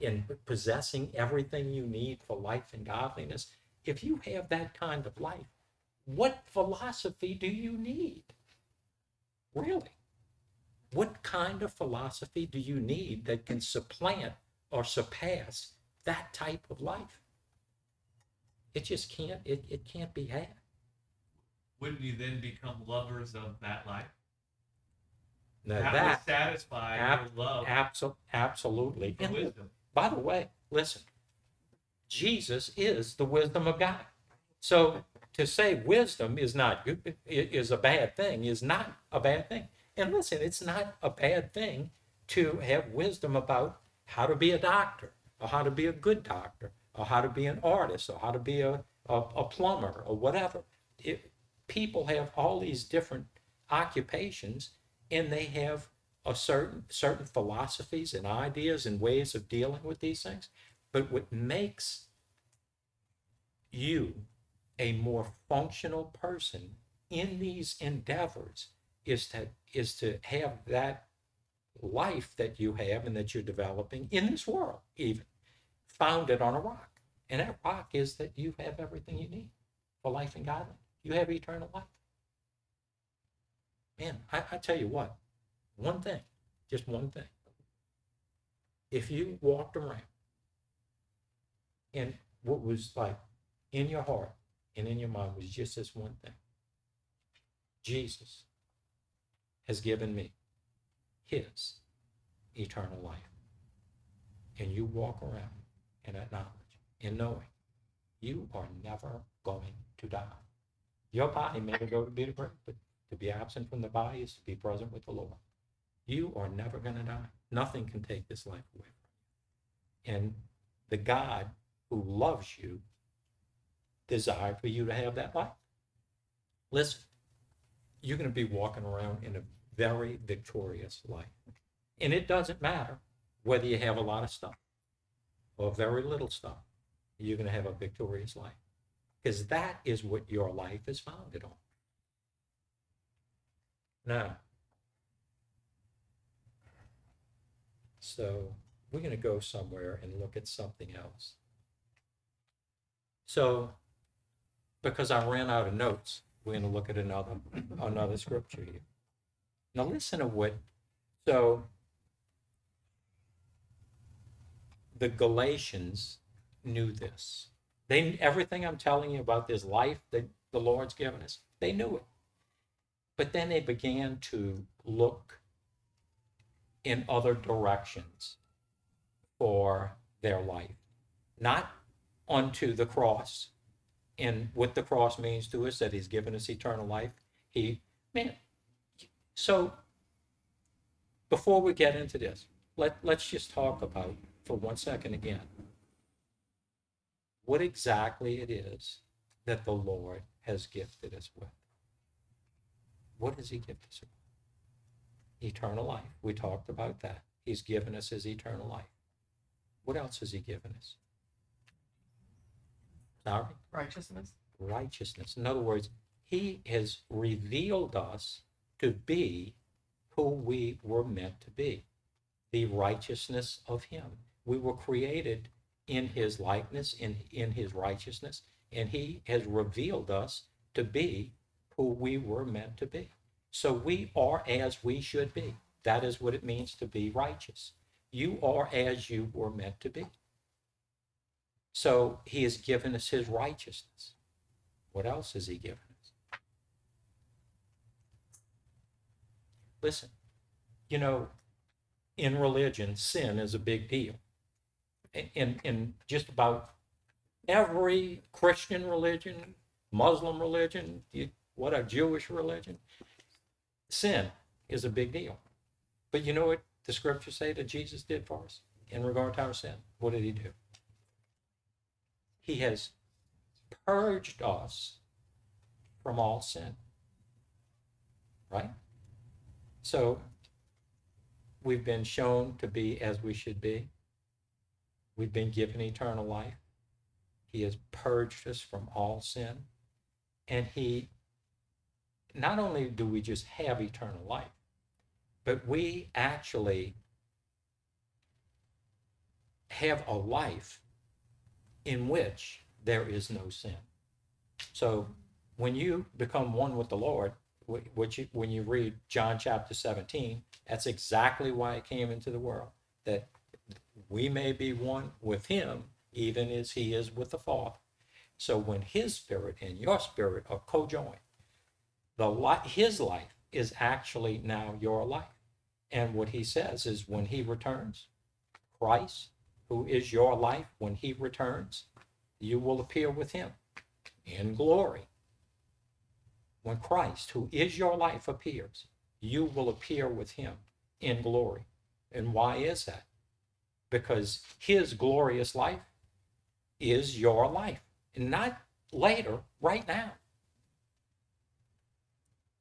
in possessing everything you need for life and godliness. If you have that kind of life, what philosophy do you need? Really? What kind of philosophy do you need that can supplant or surpass that type of life? It just can't, it, it can't be had. Wouldn't you then become lovers of that life? Now that, that, would satisfy ab- your love abso- absolutely. And wisdom. By the way, listen, Jesus is the wisdom of God. So to say wisdom is not good, i- is a bad thing, is not a bad thing. And listen, it's not a bad thing to have wisdom about how to be a doctor, or how to be a good doctor, or how to be an artist, or how to be a, a, a plumber, or whatever. It, people have all these different occupations, and they have a certain certain philosophies and ideas and ways of dealing with these things. But what makes you a more functional person in these endeavors is to is to have that life that you have and that you're developing in this world even founded on a rock. And that rock is that you have everything you need for life and godliness. You have eternal life man I, I tell you what one thing just one thing if you walked around and what was like in your heart and in your mind was just this one thing Jesus has given me his eternal life. And you walk around in that knowledge and knowing you are never going to die. Your body may go to be the grave, but to be absent from the body is to be present with the Lord. You are never going to die. Nothing can take this life away from you. And the God who loves you desire for you to have that life. Listen, you're going to be walking around in a very victorious life. And it doesn't matter whether you have a lot of stuff or very little stuff, you're going to have a victorious life. Because that is what your life is founded on. Now, so we're going to go somewhere and look at something else. So, because I ran out of notes, we're going to look at another another scripture here. Now, listen to what. So, the Galatians knew this. They everything I'm telling you about this life that the Lord's given us. They knew it, but then they began to look in other directions for their life, not unto the cross. And what the cross means to us that he's given us eternal life he man so before we get into this let, let's just talk about for one second again what exactly it is that the lord has gifted us with what has he gifted us eternal life we talked about that he's given us his eternal life what else has he given us sorry righteousness. righteousness. In other words, he has revealed us to be who we were meant to be the righteousness of him. We were created in his likeness, in, in his righteousness, and he has revealed us to be who we were meant to be. So we are as we should be. That is what it means to be righteous. You are as you were meant to be. So he has given us his righteousness. What else has he given us? Listen, you know, in religion, sin is a big deal. In, in just about every Christian religion, Muslim religion, you- what a Jewish religion, sin is a big deal. But you know what the scriptures say that Jesus did for us in regard to our sin? What did he do? He has purged us from all sin. Right? So we've been shown to be as we should be. We've been given eternal life. He has purged us from all sin. And he, not only do we just have eternal life, but we actually have a life in which there is no sin. So when you become one with the Lord, which when you read John chapter 17, that's exactly why it came into the world, that we may be one with him, even as he is with the Father. So when his spirit and your spirit are co-joined, the li- his life is actually now your life. And what he says is when he returns, Christ, who is your life, when he returns, you will appear with him in glory. When Christ, who is your life, appears, you will appear with him in glory. And why is that? Because his glorious life is your life, and not later, right now.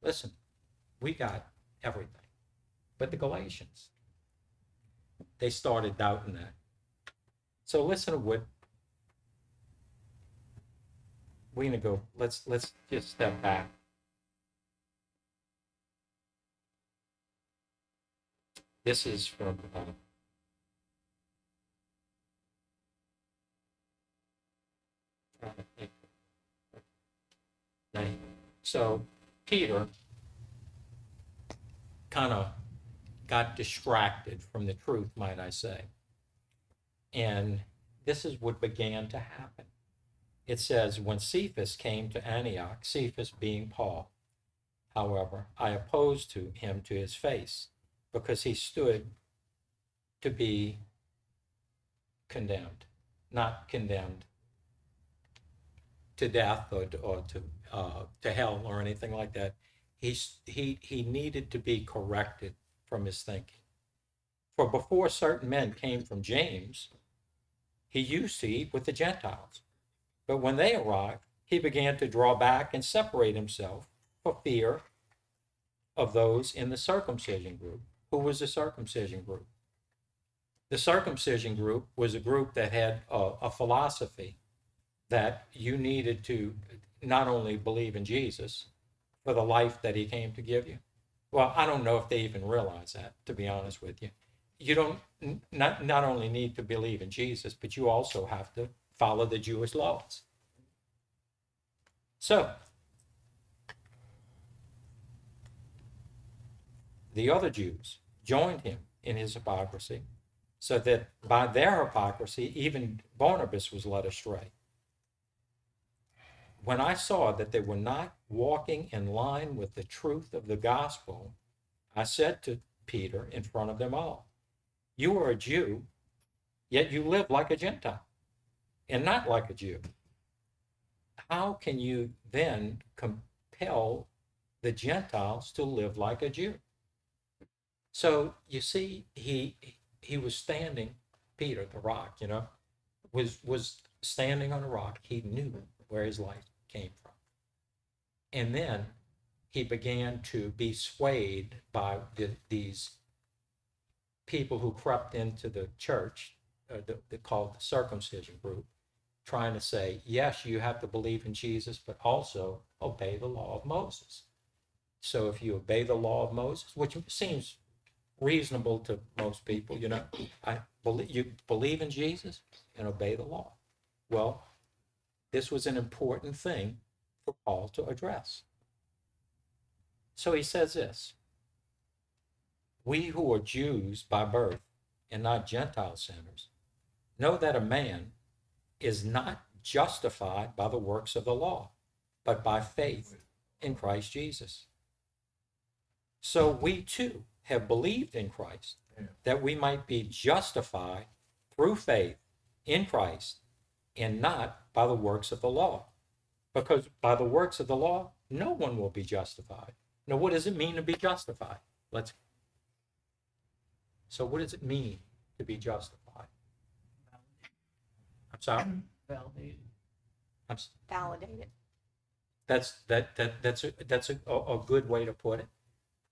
Listen, we got everything. But the Galatians, they started doubting that. So listen to what we're gonna go. Let's let's just step back. This is from uh. So Peter kind of got distracted from the truth, might I say. And this is what began to happen. It says, When Cephas came to Antioch, Cephas being Paul, however, I opposed to him to his face, because he stood to be condemned, not condemned to death or, to- or to, uh, to hell or anything like that. He's, he, he needed to be corrected from his thinking. For before certain men came from James, he used to with the Gentiles. But when they arrived, he began to draw back and separate himself for fear of those in the circumcision group. Who was the circumcision group? The circumcision group was a group that had a, a philosophy that you needed to not only believe in Jesus for the life that he came to give you. Well, I don't know if they even realize that, to be honest with you. You don't not not only need to believe in Jesus, but you also have to follow the Jewish laws. So, the other Jews joined him in his hypocrisy, so that by their hypocrisy, even Barnabas was led astray. When I saw that they were not walking in line with the truth of the gospel, I said to Peter in front of them all, You are a Jew, yet you live like a Gentile and not like a Jew. How can you then compel the Gentiles to live like a Jew? So you see, he he was standing, Peter, the rock, you know, was was standing on a rock. He knew where his life came from. And then he began to be swayed by the, these people who crept into the church, uh, the, the called the circumcision group, trying to say, yes, you have to believe in Jesus, but also obey the law of Moses. So if you obey the law of Moses, which seems reasonable to most people, you know, I believe you believe in Jesus and obey the law. Well, this was an important thing for Paul to address. So he says this we who are Jews by birth and not Gentile sinners know that a man is not justified by the works of the law, but by faith in Christ Jesus. So we too have believed in Christ that we might be justified through faith in Christ and not by the works of the law. Because by the works of the law, no one will be justified. Now, what does it mean to be justified? Let's. So, what does it mean to be justified? I'm sorry. Validated. I'm, validated. that's that that that's a that's a, a, a good way to put it.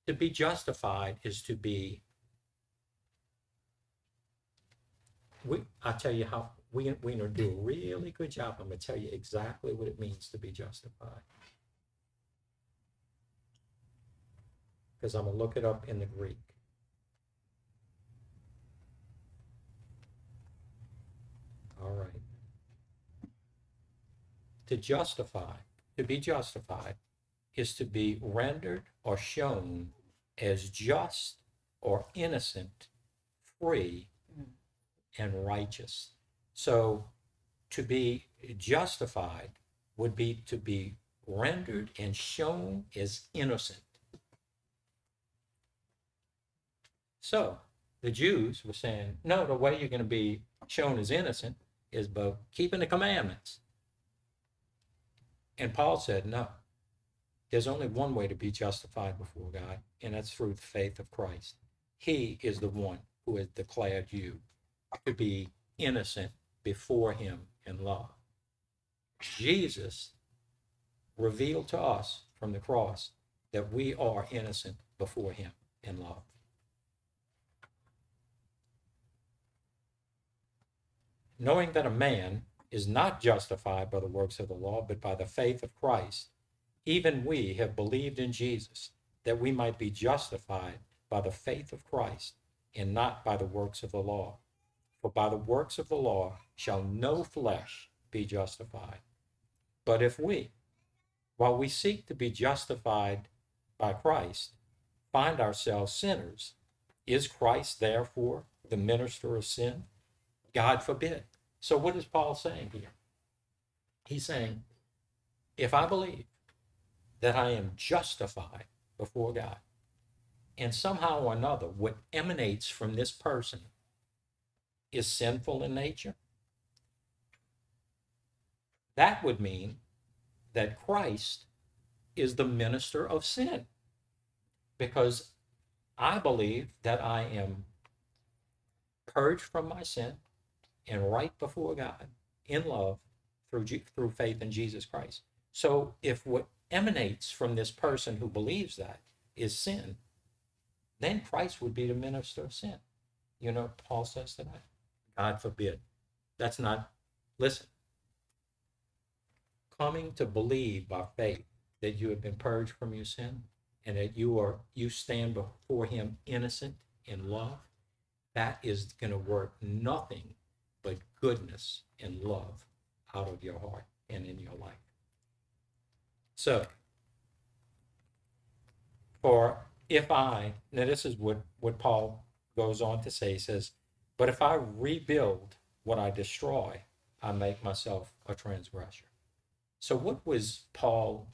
To be justified is to be. We I tell you how we we gonna do a really good job. I'm gonna tell you exactly what it means to be justified. Because I'm gonna look it up in the Greek. All right. To justify, to be justified, is to be rendered or shown as just or innocent, free, mm. and righteous. So to be justified would be to be rendered and shown as innocent. So the Jews were saying, no, the way you're going to be shown as innocent is by keeping the commandments. And Paul said, no, there's only one way to be justified before God, and that's through the faith of Christ. He is the one who has declared you to be innocent before him in love. Jesus revealed to us from the cross that we are innocent before him in love. Knowing that a man is not justified by the works of the law, but by the faith of Christ, even we have believed in Jesus that we might be justified by the faith of Christ and not by the works of the law. For by the works of the law shall no flesh be justified. But if we, while we seek to be justified by Christ, find ourselves sinners, is Christ therefore the minister of sin? God forbid. So, what is Paul saying here? He's saying, if I believe that I am justified before God, and somehow or another, what emanates from this person is sinful in nature, that would mean that Christ is the minister of sin. Because I believe that I am purged from my sin and right before God in love through, through faith in Jesus Christ. So if what emanates from this person who believes that is sin, then Christ would be the minister of sin. You know Paul says that? God forbid. That's not, listen, coming to believe by faith that you have been purged from your sin and that you are you stand before him innocent in love that is going to work nothing but goodness and love out of your heart and in your life. So for if i now this is what what paul goes on to say. He says but if i rebuild what i destroy i make myself a transgressor so what was paul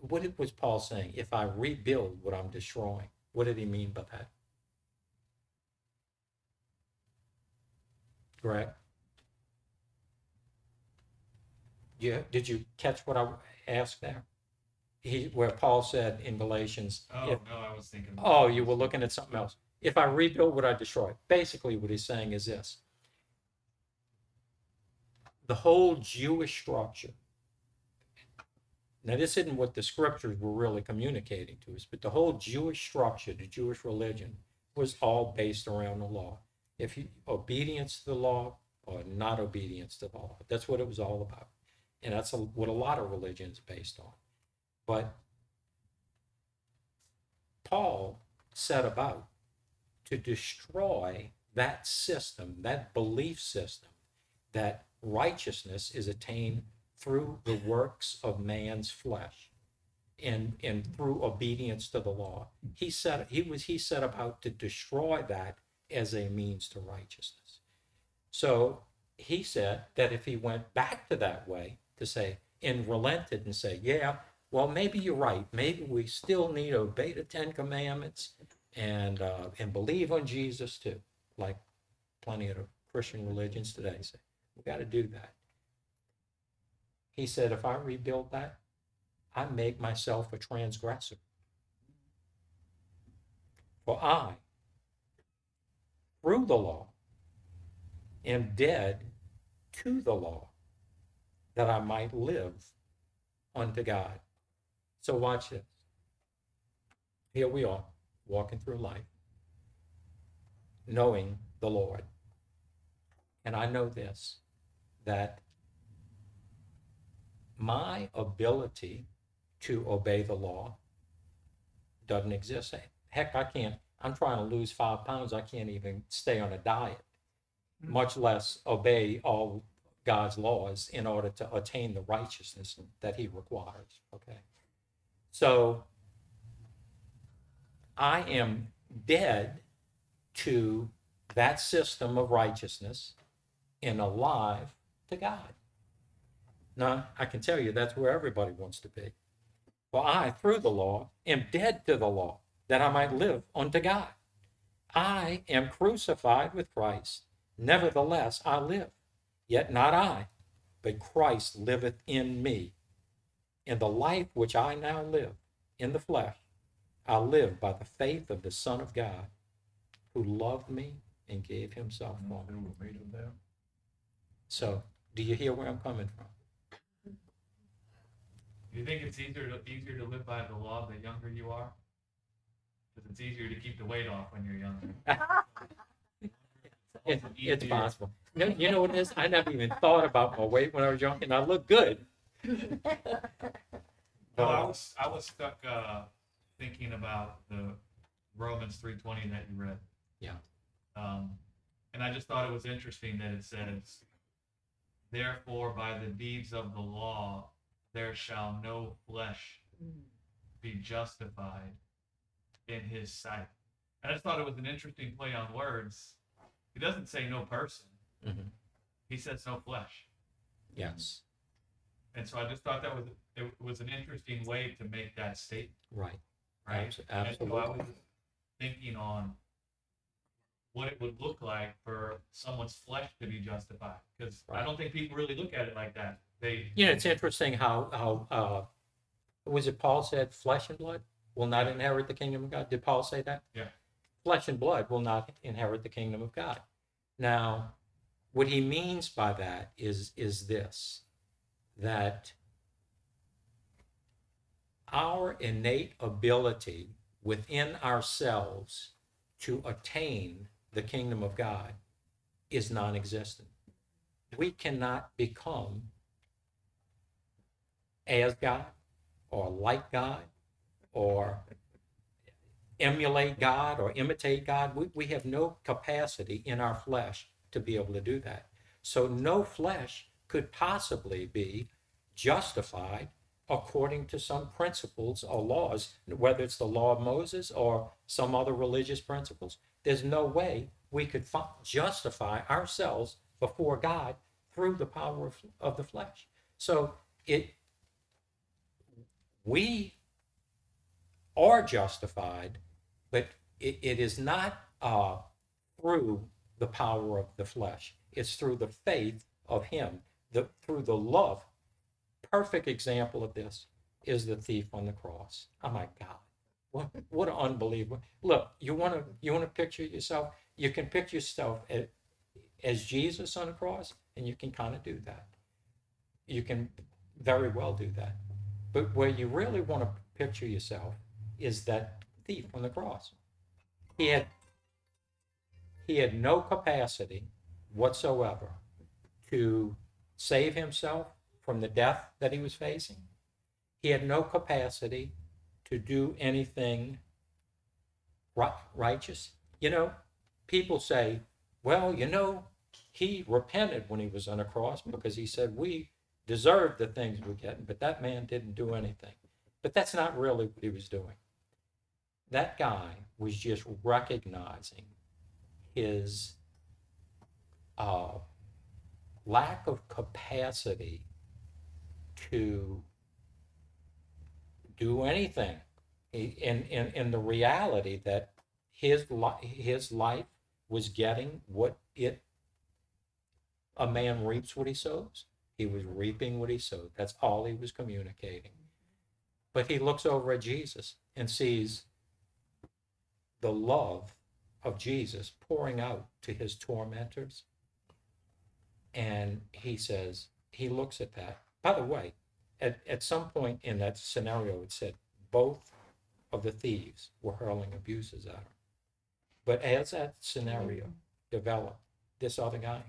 what was paul saying if i rebuild what i'm destroying what did he mean by that Greg? Yeah, did you catch what I asked there? He, where Paul said in Galatians, Oh, if, no, I was thinking. oh, you were looking at something else. If I rebuild what I destroy, basically what he's saying is this. The whole Jewish structure. Now, this isn't what the scriptures were really communicating to us, but the whole Jewish structure, the Jewish religion, was all based around the law. If you obedience to the law or not obedience to the law, that's what it was all about, and that's a, what a lot of religion is based on. But Paul set about to destroy that system, that belief system, that righteousness is attained through the works of man's flesh. and, and through obedience to the law. He said, he was, he set about to destroy that as a means to righteousness. So he said that if he went back to that way to say, and relented and say, yeah, well, maybe you're right. Maybe we still need to obey the Ten Commandments and, uh, and believe on Jesus too, like plenty of Christian religions today say. We got to do that. He said, if I rebuild that, I make myself a transgressor. For I, through the law, am dead to the law, that I might live unto God. So watch this. Here we are, walking through life, knowing the Lord. And I know this, that my ability to obey the law doesn't exist. Heck, I can't, I'm trying to lose five pounds. I can't even stay on a diet, mm-hmm. much less obey all God's laws in order to attain the righteousness that He requires. Okay. So I am dead to that system of righteousness and alive to God. Now, I can tell you that's where everybody wants to be. For I, through the law, am dead to the law, that I might live unto God. I am crucified with Christ. Nevertheless, I live. Yet not I, but Christ liveth in me. In the life which I now live in the flesh, I live by the faith of the Son of God, who loved me and gave himself for me. So, do you hear where I'm coming from? Do you think it's easier to, easier to live by the law the younger you are? Because it's easier to keep the weight off when you're younger. It, it's possible. You know, you know what it is? I never even thought about my weight when I was young, and I look good. No, I was I was stuck uh, thinking about the Romans three twenty that you read. Yeah. Um, and I just thought it was interesting that it says, "Therefore, by the deeds of the law, there shall no flesh be justified in His sight." I just thought it was an interesting play on words. He doesn't say no person; Mhm. he says no flesh. Yes, And so I just thought that was it was an interesting way to make that statement. right. Right? And so I absolutely. was thinking on what it would look like for someone's flesh to be justified, because I don't think people really look at it like that. They, You know, it's interesting how how uh, was it Paul said, "Flesh and blood will not inherit the kingdom of God." Did Paul say that? Yeah. Flesh and blood will not inherit the kingdom of God. Now, what he means by that is is this that our innate ability within ourselves to attain the kingdom of God is non-existent. We cannot become as God or like God or emulate God or imitate God. We, we have no capacity in our flesh to be able to do that. So no flesh could possibly be justified according to some principles or laws, whether it's the law of Moses or some other religious principles. There's no way we could justify ourselves before God through the power of, of the flesh. So it we are justified, but it, it is not uh, through the power of the flesh. It's through the faith of Him, the through the love. Perfect example of this is the thief on the cross. Oh my God, what what an unbelievable! Look, you want to you want to picture yourself. You can picture yourself as, as Jesus on the cross, and you can kind of do that. You can very well do that. But where you really want to picture yourself is that thief on the cross. He had he had no capacity whatsoever to save himself from the death that he was facing. He had no capacity to do anything righteous. You know, people say, well, you know, he repented when he was on the cross because he said, we deserved the things we get, but that man didn't do anything. But that's not really what he was doing. That guy was just recognizing his uh, lack of capacity to do anything in, in, in the reality that his, li- his life was getting what it a man reaps what he sows. He was reaping what he sowed. That's all he was communicating. But he looks over at jesus and sees the love of jesus pouring out to his tormentors. And he says he looks at that by the way at, at some point in that scenario it said both of the thieves were hurling abuses at him but as that scenario mm-hmm. developed this other guy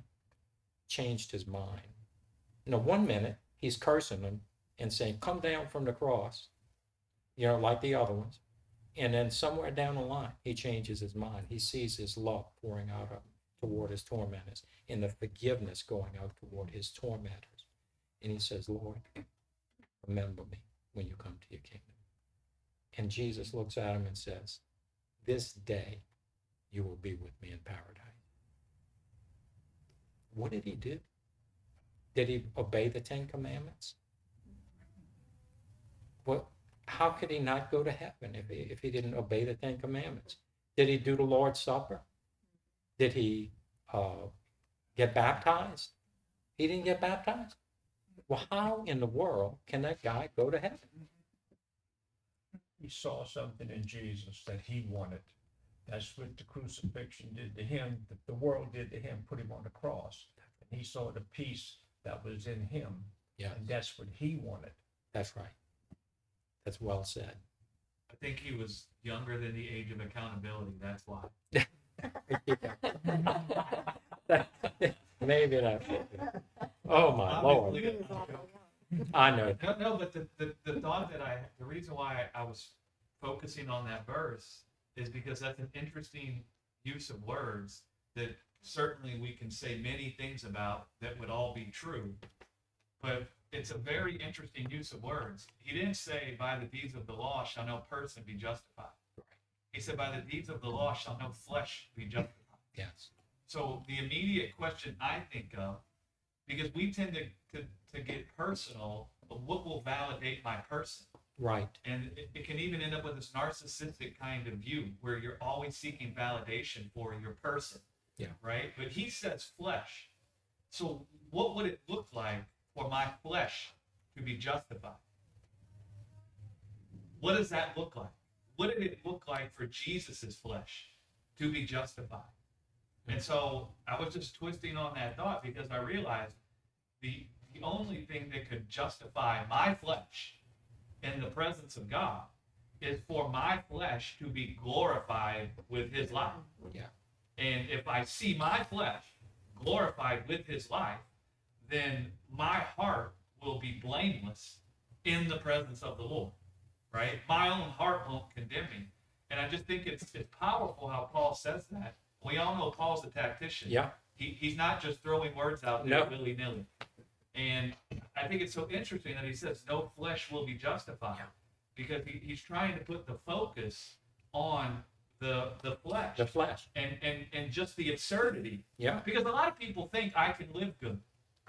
changed his mind. You know, one minute he's cursing them and saying, Come down from the cross, you know, like the other ones. And then somewhere down the line, he changes his mind. He sees his love pouring out of, toward his tormentors and the forgiveness going out toward his tormentors. And he says, Lord, remember me when you come to your kingdom. And Jesus looks at him and says, This day you will be with me in paradise. What did he do? Did he obey the Ten Commandments? What? How could he not go to heaven if he, if he didn't obey the Ten Commandments? Did he do the Lord's Supper? Did he uh, get baptized? He didn't get baptized. Well, how in the world can that guy go to heaven? He saw something in Jesus that he wanted. That's what the crucifixion did to him, that the world did to him, put him on the cross. And he saw the peace that was in him, Yeah, and that's what he wanted. that's right. That's well said. I think he was younger than the age of accountability. That's why. Maybe not. it. Oh my lord! Obviously, I know. No, no, but the, the, the thought that I, the reason why I was focusing on that verse is because that's an interesting use of words that certainly we can say many things about that would all be true. But it's a very interesting use of words. He didn't say, by the deeds of the law shall no person be justified. He said, by the deeds of the law shall no flesh be justified. Yes. So the immediate question I think of, because we tend to, to, to get personal, but what will validate my person? Right. And it, it can even end up with this narcissistic kind of view where you're always seeking validation for your person. Yeah. Right? But he says flesh. So what would it look like for my flesh to be justified? What does that look like? What did it look like for Jesus's flesh to be justified? And so I was just twisting on that thought because I realized the the only thing that could justify my flesh in the presence of God is for my flesh to be glorified with his life. Yeah. And if I see my flesh glorified with his life, then my heart will be blameless in the presence of the Lord. Right? My own heart won't condemn me. And I just think it's it's powerful how Paul says that. We all know Paul's a tactician. Yeah. He, he's not just throwing words out No. there willy nilly. And I think it's so interesting that he says no flesh will be justified because he, he's trying to put the focus on the the flesh The flesh. and, and and just the absurdity. Yeah. Because a lot of people think I can live good.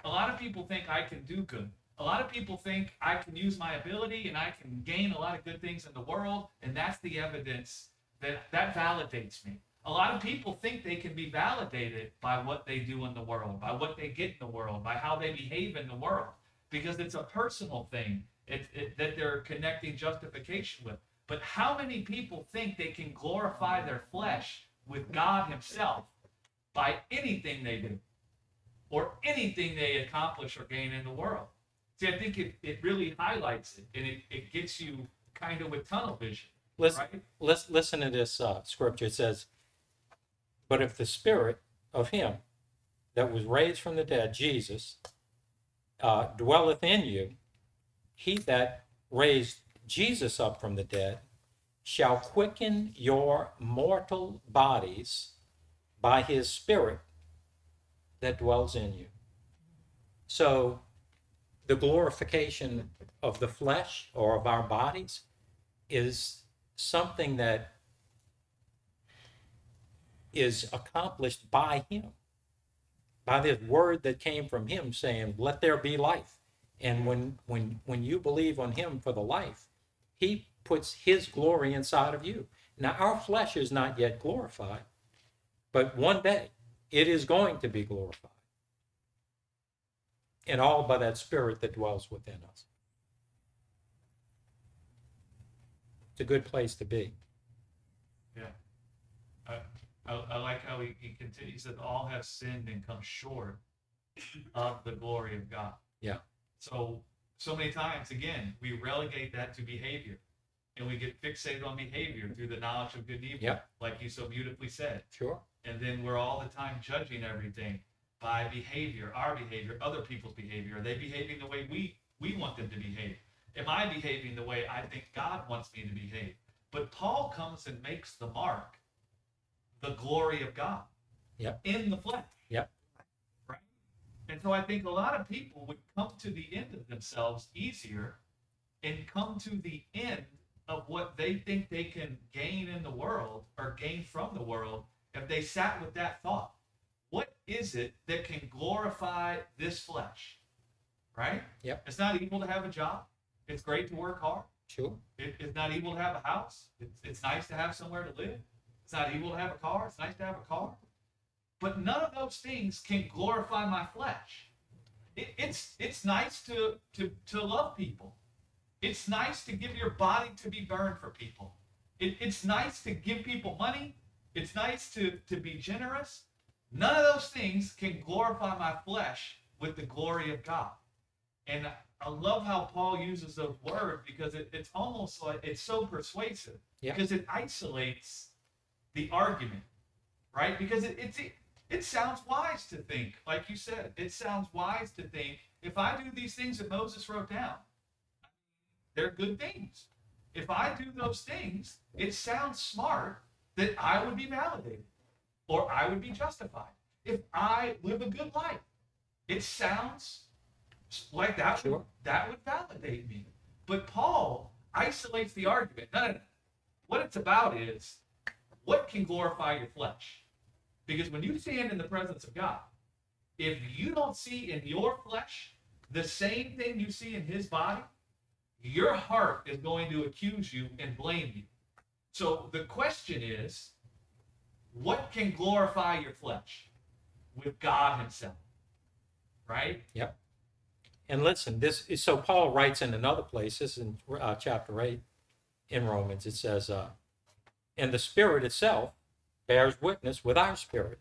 A lot of people think I can do good. A lot of people think I can use my ability and I can gain a lot of good things in the world, and that's the evidence that that validates me. A lot of people think they can be validated by what they do in the world, by what they get in the world, by how they behave in the world, because it's a personal thing it, it, that they're connecting justification with. But how many people think they can glorify their flesh with God Himself by anything they do or anything they accomplish or gain in the world? See, I think it, it really highlights it and it, it gets you kind of with tunnel vision, Listen, right? listen, listen to this uh, scripture. It says, But if the spirit of him that was raised from the dead, Jesus, uh, dwelleth in you, he that raised Jesus up from the dead shall quicken your mortal bodies by his spirit that dwells in you. So the glorification of the flesh or of our bodies is something that is accomplished by him by the word that came from him saying let there be life. And when when when you believe on him for the life he puts his glory inside of you. Now our flesh is not yet glorified but one day it is going to be glorified. And all by that spirit that dwells within us. It's a good place to be. I, I like how he, he continues, that all have sinned and come short of the glory of God. Yeah. So, so many times, again, we relegate that to behavior. And we get fixated on behavior through the knowledge of good and evil, Yeah. like you so beautifully said. sure And then we're all the time judging everything by behavior, our behavior, other people's behavior. Are they behaving the way we, we want them to behave? Am I behaving the way I think God wants me to behave? But Paul comes and makes the mark, the glory of God Yep. in the flesh. Yep. Right? And so I think a lot of people would come to the end of themselves easier and come to the end of what they think they can gain in the world or gain from the world if they sat with that thought. What is it that can glorify this flesh? Right? Yep. It's not evil to have a job. It's great to work hard. sure It, it's not evil to have a house. It's, it's nice to have somewhere to live. It's not evil to have a car. It's nice to have a car. But none of those things can glorify my flesh. It, it's it's nice to, to to love people. It's nice to give your body to be burned for people. It, it's nice to give people money. It's nice to, to be generous. None of those things can glorify my flesh with the glory of God. And I love how Paul uses those words because it, it's almost like it's so persuasive Yeah. because it isolates the argument, right? Because it, it's it, it sounds wise to think, like you said, it sounds wise to think if I do these things that Moses wrote down, they're good things. If I do those things, it sounds smart that I would be validated or I would be justified. If I live a good life, it sounds like that would, Sure. that would validate me. But Paul isolates the argument. No, no, no. What it's about is what can glorify your flesh? Because when you stand in the presence of God, if you don't see in your flesh the same thing you see in his body, your heart is going to accuse you and blame you. So the question is, what can glorify your flesh? With God Himself. Right? Yep. And listen, this is so Paul writes in another place, this is in uh, chapter 8 in Romans, it says, uh, and the Spirit itself bears witness with our spirit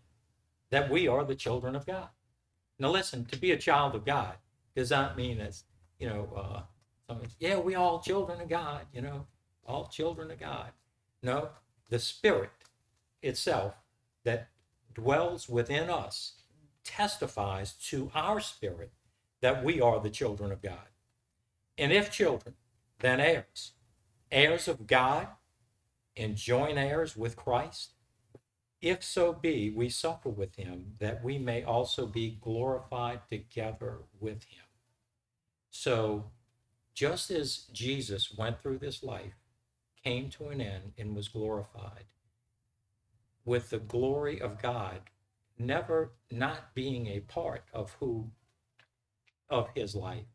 that we are the children of God. Now, listen, to be a child of God does not mean as, you know, uh, yeah, we all children of God, you know, all children of God. No, the Spirit itself that dwells within us testifies to our spirit that we are the children of God. And if children, then heirs, heirs of God and join heirs with Christ. If so be we suffer with him, that we may also be glorified together with him. So, just as Jesus went through this life, came to an end, and was glorified, with the glory of God never not being a part of who of his life.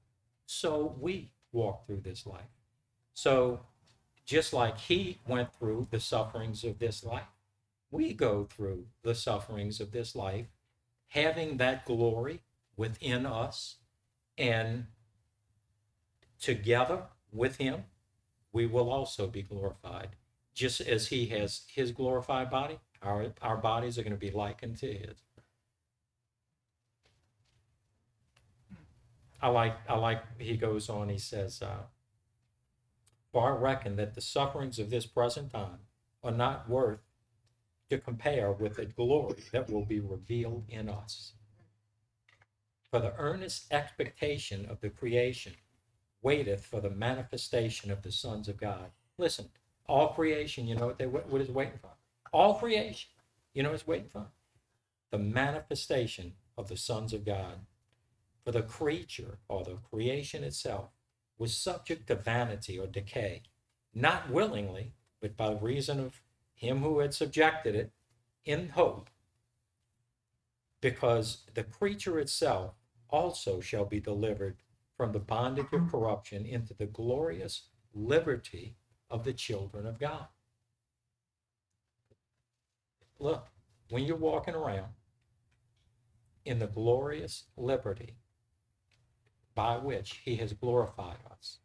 So we walk through this life. So just like he went through the sufferings of this life, we go through the sufferings of this life, having that glory within us, and together with him, we will also be glorified. Just as he has his glorified body, our, our bodies are going to be likened to his. I like, I like, he goes on, he says, uh, For I reckon that the sufferings of this present time are not worth to compare with the glory that will be revealed in us. For the earnest expectation of the creation waiteth for the manifestation of the sons of God. Listen, all creation, you know what they what is waiting for? All creation, you know what it's waiting for? The manifestation of the sons of God. For the creature or the creation itself was subject to vanity or decay, not willingly, but by reason of him who had subjected it in hope, because the creature itself also shall be delivered from the bondage of corruption into the glorious liberty of the children of God. Look, when you're walking around in the glorious liberty by which he has glorified us,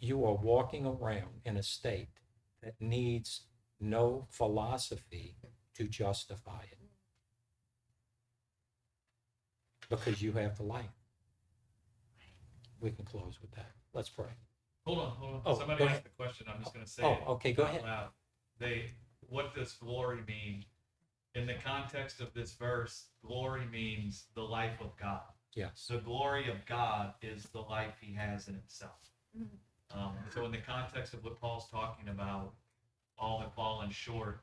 you are walking around in a state that needs no philosophy to justify it. Because you have the light. We can close with that. Let's pray. Hold on, hold on. Oh, Somebody asked the question. I'm just gonna say Oh, it okay, go out ahead. loud. They, what does glory mean? In the context of this verse, glory means the life of God. Yes. The glory of God is the life he has in himself. Um, so in the context of what Paul's talking about, all have fallen short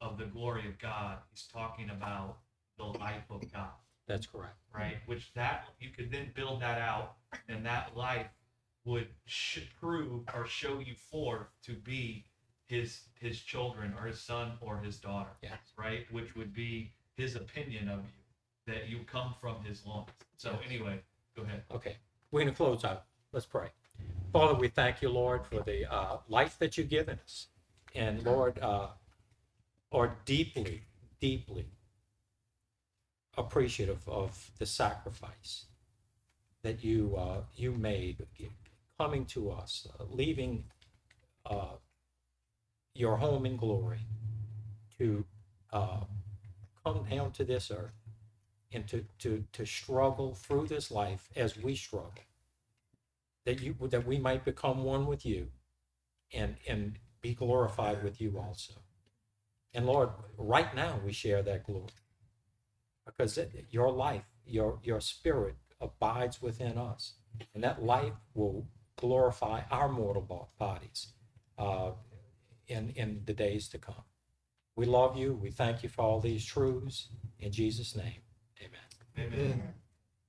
of the glory of God, he's talking about the life of God, That's correct. right? Which that, you could then build that out and that life would sh- prove or show you forth to be his, his children or his son or his daughter Yes. right? Which would be his opinion of you, that you come from his loins. So anyway, go ahead. Okay, we're going to close out. Let's pray. Father, we thank you, Lord, for the uh, life that you've given us. And Lord, uh, are deeply, deeply appreciative of the sacrifice that you uh, you made coming to us, uh, leaving uh, your home in glory to uh, come down to this earth and to, to, to struggle through this life as we struggle. That you that we might become one with you and and be glorified with you also. And Lord, right now we share that glory. Because your life, your your spirit abides within us. And that life will glorify our mortal bodies uh, in, in the days to come. We love you. We thank you for all these truths. In Jesus' name. Amen. Amen.